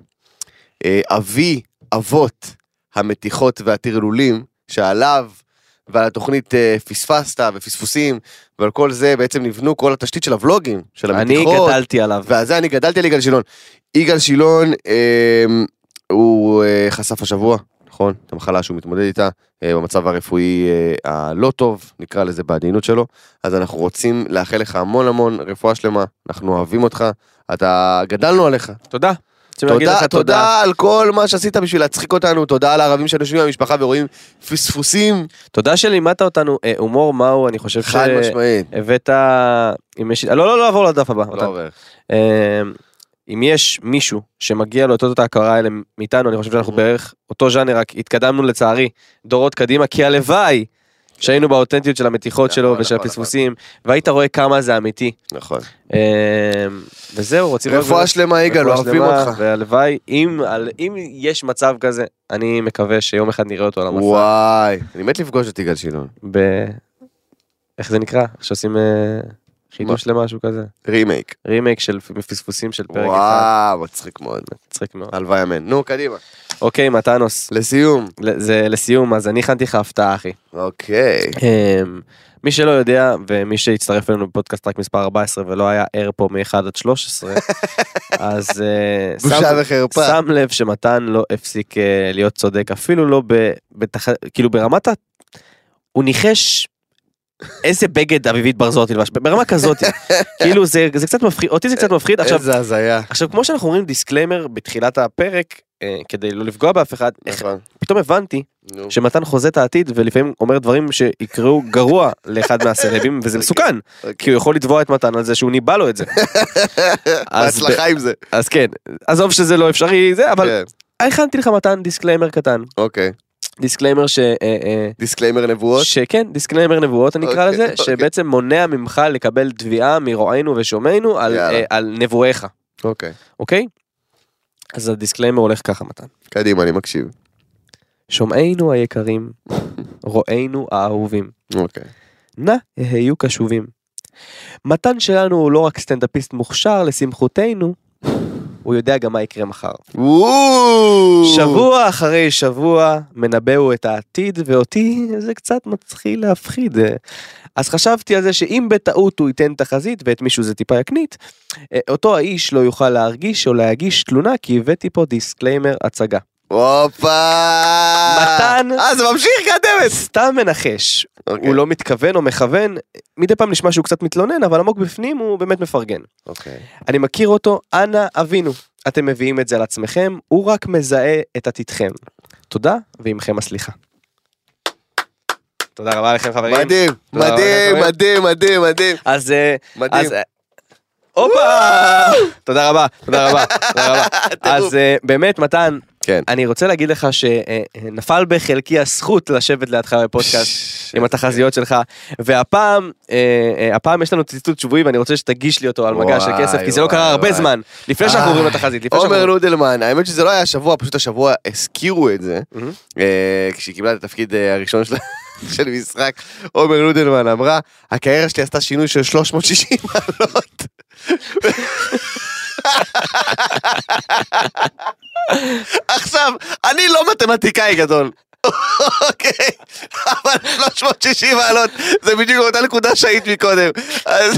אבי אבות המתיחות והטרלולים, שעליו ועל התוכנית אה, פספסת ופספוסים, ועל כל זה בעצם נבנו כל התשתית של הוולוגים, של אני המתיחות. גדלתי עליו. ועל זה אני גדלתי על יגאל שילון. יגאל שילון, אה, הוא אה, חשף השבוע, נכון? את המחלה שהוא מתמודד איתה, אה, במצב הרפואי אה, הלא טוב, נקרא לזה בעדינות שלו. אז אנחנו רוצים לאחל לך המון המון רפואה שלמה, אנחנו אוהבים אותך, אתה, גדלנו עליך. תודה. תודה, תודה. על כל מה שעשית בשביל להצחיק אותנו, תודה על הערבים שיושבים במשפחה ורואים פספוסים, תודה שלימדת אותנו אה, הומור מהו, אני חושב חד משמעית. שהבאת... אם יש... לא, לא, לא, לעבור לדף הבא. לא אותה. עובר. אה, אם יש מישהו שמגיע לו את אותות ההכרה האלה מאיתנו, אני חושב שאנחנו Mhm. בערך אותו ז'אנר, רק התקדמנו לצערי דורות קדימה, כי הלוואי שהיינו באותנטיות של המתיחות נכון, שלו נכון, ושל נכון. הפספוסים, והיית רואה כמה זה אמיתי. נכון. אה, וזהו, רוצים... רפואה שלמה יגאל, אוהבים אותך. והלוואי, אם, יש מצב כזה, אני מקווה שיום אחד נראה אותו על המסך. וואי, אני מת לפגוש את יגאל שילון. ב... איך זה נקרא? שעושים אה, חידוש למשהו כזה. רימייק. רימייק של פספוסים של פרק אחד. וואו, מצחיק מאוד. מצחיק מאוד. הלוואי אמן. נו, קדימה. אוקיי, מתנוס. לסיום. זה לסיום, אז אני הכנתי לך הפתעה, אחי. אוקיי. אמ, מי שלא יודע, ומי שהצטרף אלינו בפודקאסט פרק מספר 14 ולא היה ער פה מ-1 עד 13, אז אה, בושה וחרפה. שם לב שמתן לא הפסיק אה, להיות צודק, אפילו לא ב... בתח... כאילו ברמת ה... הוא ניחש איזה בגד אביבית בר זוהר תלבש, ברמה כזאת, כאילו זה, זה קצת מפחיד, אותי זה קצת מפחיד, עכשיו, איזה הזיה. עכשיו כמו שאנחנו אומרים disclaimer בתחילת הפרק, כדי לא לפגוע באף אחד, נכון. פתאום הבנתי. שמתן חוזה את העתיד ולפעמים אומר דברים שיקראו גרוע לאחד מהסלבים וזה מסוכן כי הוא יכול לתבוע את מתן על זה שהוא ניבא לו את זה. בהצלחה עם זה. אז כן עזוב שזה לא אפשרי זה אבל כן, הכנתי לך מתן disclaimer קטן אוקיי. disclaimer ש... אה, אה, דיסקליימר נבואות. שכן disclaimer נבואות אני אקרא אוקיי, לזה אוקיי. שבעצם מונע ממך לקבל תביעה מרואינו יאללה. אה, על נבואיך אוקיי. אוקיי? אז ה disclaimer הולך ככה מתן. קדימה, אני מקשיב. שומעינו היקרים, רואינו האהובים. אוקיי. נא היו קשובים. מתן שלנו הוא לא רק סטנדאפיסט מוכשר לשמחתנו, הוא יודע גם מה יקרה מחר. שבוע אחרי שבוע מנבא הוא את העתיד ואותי זה קצת מתחיל להפחיד. אז חשבתי על זה שאם בטעות הוא ייתן תחזית ואת מישהו זה טיפה יקניט, אה, אותו האיש לא יוכל להרגיש או להגיש תלונה כי הבאתי פה disclaimer הצגה. הופה. מתן. אה, זה ממשיך, קדמת. סתם מנחש, אוקיי. הוא לא מתכוון או מכוון, מדי פעם נשמע שהוא קצת מתלונן אבל עמוק בפנים הוא באמת מפרגן. אוקיי. אני מכיר אותו, אנא אבינו. אתם מביאים את זה על עצמכם, הוא רק מזהה את עתידכם. תודה, ועמכם הסליחה. תודה רבה לכם חברים. מדהים, מדהים. מדהים, מדהים, מדהים. אז... אה, מדהים. אה, הופה! תודה רבה, תודה רבה, תודה רבה. אז אה, באמת, מתן, כן. אני רוצה להגיד לך שנפל בחלקי הזכות לשבת לידך בפודקאסט עם התחזיות שלך, והפעם, אה, אה, הפעם יש לנו ציטוט שבועי ואני רוצה שתגיש לי אותו על מגע של כסף, כי זה לא קרה הרבה. זמן, לפני שאנחנו אה, עוברים לתחזית. עומר נודלמן, האמת שזה לא היה השבוע, פשוט השבוע הזכירו את זה. כשהיא קיבלה את התפקיד הראשון שלה של משחק, עומר נודלמן אמרה, הקריירה שלי עשתה שינוי של 360 מעלות. עכשיו, אני לא מתמטיקאי גדול. אוקיי, אבל 360 מעלות זה בדיוק אותה נקודה שהיית מקודם. אז...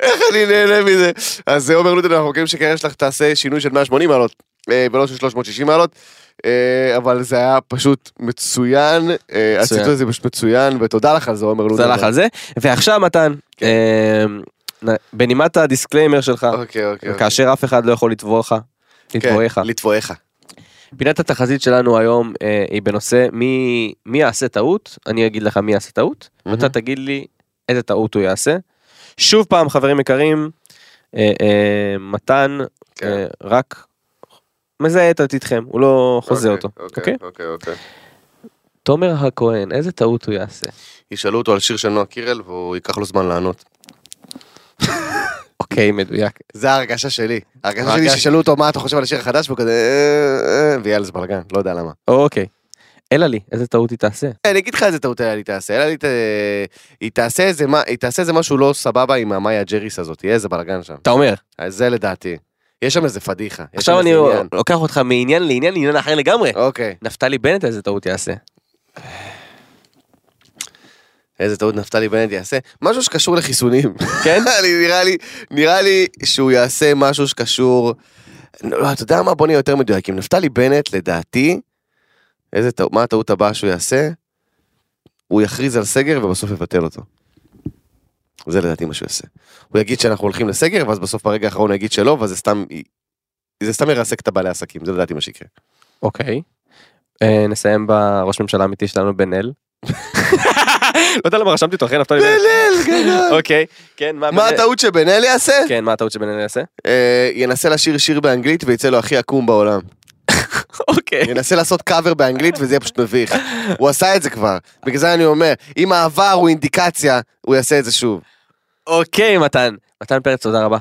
איך אני נהנה מזה. אז עומר לודן, אנחנו מכירים שקריירה שלך תעשה שינוי של 180 מעלות, אה, ולא של 360 מעלות, אבל זה היה פשוט מצוין, אה, הציטוט הזה פשוט מצוין, ותודה לך על זה, עומר לודן. תודה לך על זה, ועכשיו מתן, כן. אה, בנימת ה disclaimer שלך, אוקיי, אוקיי. כאשר אף אחד לא יכול לתבועך, לתבועך. כן, לתבועך. פינת התחזית שלנו היום אה, היא בנושא מי מי יעשה טעות, אני אגיד לך מי יעשה טעות. ואתה תגיד לי איזה טעות הוא יעשה. שוב פעם חברים יקרים, אה, אה, מתן כן. אה, רק מזהה את עתידכם, הוא לא חוזה אוקיי, אותו, אוקיי? אוקיי, אוקיי. תומר הכהן, איזה טעות הוא יעשה? ישאלו אותו על שיר של נועה קירל, והוא ייקח לו זמן לענות. אוקיי, מדויק. זה ההרגשה שלי. ההרגשה שלי? שישאלו אותו מה אתה חושב על השיר החדש, והוא כזה... אה, אה, ויהיה על זה בלאגן, לא יודע למה. אוקיי. אלא לי, איזה טעות היא תעשה? אני אגיד לך איזה טעות היה לי תעשה, היה לי היא תעשה איזה משהו לא סבבה עם המאיה ג'ריס הזאת, יהיה איזה בלאגן שם. אתה אומר, זה לדעתי. יש שם איזה פדיחה. עכשיו אני עניין. לוקח אותך מעניין לעניין לעניין אחר לגמרי. אוקיי, נפתלי בנט איזה טעות יעשה? איזה טעות נפתלי בנט יעשה? משהו שקשור לחיסונים. כן? אני- נראה לי, נראה לי שהוא יעשה משהו שקשור... לא, אתה יודע מה? בוא נהיה יותר מדויקים. נפתלי בנט, לדעתי, איזה טעות, מה הטעות הבאה שהוא יעשה? הוא יכריז על סגר ובסוף יבטל אותו. זה לדעתי מה שהוא יעשה. הוא יגיד שאנחנו הולכים לסגר, ואז בסוף ברגע האחרון הוא יגיד שלא, ואז זה סתם... זה סתם ירסק את הבעלי עסקים, זה לדעתי מה שיקרה. אוקיי. אה, נסיים בראש ממשלה האמיתי שלנו בן אל. לא יודע למה רשמתי אותו אחרי נפתלי בנט. בן-אל, גדול. אוקיי, כן, מה מה בן- הטעות שבן-אל יעשה? כן, מה הטעות שבן אל יעשה? אה, ינסה לשיר שיר באנגלית ויצא לו הכי עקום בעולם. אוקיי. ינסה לעשות קאבר באנגלית וזה יהיה פשוט מביך. הוא עשה את זה כבר. בגלל זה אני אומר, אם העבר הוא אינדיקציה, הוא יעשה את זה שוב. אוקיי, מתן. מתן פרץ, תודה רבה.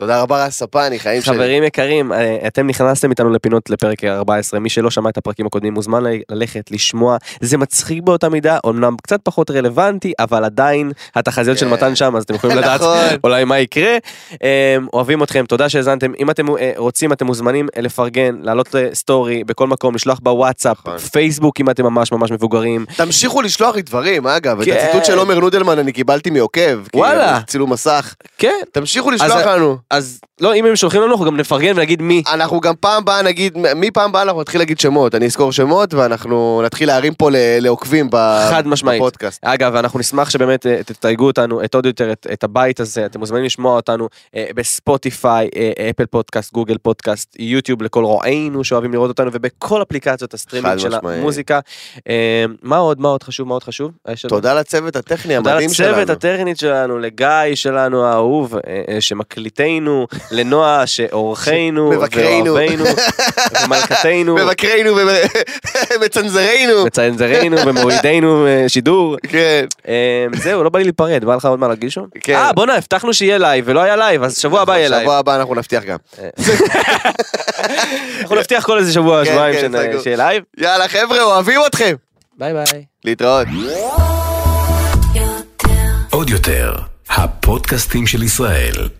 תודה רבה רז ספני, חיים שלי. חברים יקרים, אה, אתם נכנסתם איתנו לפינות לפרק 14, מי שלא שמע את הפרקים הקודמים מוזמן ללכת, לשמוע, זה מצחיק באותה מידה, אמנם קצת פחות רלוונטי, אבל עדיין התחזיות של כן. מתן שם, אז אתם יכולים לדעת נכון. אולי מה יקרה. אה, אוהבים אתכם, תודה שהאזנתם, אם אתם אה, רוצים אתם מוזמנים אה, לפרגן, לעלות סטורי בכל מקום, לשלוח בוואטסאפ, נכון. פייסבוק אם אתם ממש ממש מבוגרים. תמשיכו לשלוח לי דברים, אגב, את כן. הציטוט של עומר נודלמן אני קיבלתי מעוקב. כי וואלה. צילום מסך. כן, תמשיכו לשלוח לנו. אז לא, אם הם שולחים לנו, אנחנו גם נפרגן ונגיד מי. אנחנו גם פעם באה נגיד, מפעם באה אנחנו נתחיל להגיד שמות, אני אזכור שמות ואנחנו נתחיל להרים פה לעוקבים ב- חד משמעית. בפודקאסט. אגב, אנחנו נשמח שבאמת אה, תתייגו אותנו, את עוד יותר, את, את הבית הזה, אתם מוזמנים לשמוע אותנו אה, בספוטיפיי, אה, אפל פודקאסט, גוגל פודקאסט, יוטיוב לכל רואינו שאוהבים לראות אותנו, ובכל אפליקציות הסטרימינג של משמעית. המוזיקה. מה עוד, מה עוד חשוב, מה עוד חשוב? תודה לצוות הטכני תודה המדהים שלנו. לצוות הטכני שלנו, לגיא שלנו האהוב, אה, אה, שמקליטנו, לנועה שעורכנו, מבקרינו. ואוהבינו, ומלכתנו, מבקרינו ומצנזרינו. מצנזרינו ומורידנו אה, שידור. כן. אה, זהו, לא בא לי להיפרד, בא לך עוד מה להגיד שם? כן. אה, בואנה, הבטחנו שיהיה לייב ולא היה לייב, אז שבוע הבא יהיה לייב. שבוע הבא אנחנו נבטיח גם. אנחנו נבטיח כל איזה שבוע, כן, שבועיים כן, סגור. שיהיה לייב. יאללה חבר'ה, אוהבים אתכם. ביי ביי. להתראות. עוד יותר, הפודקאסטים של ישראל.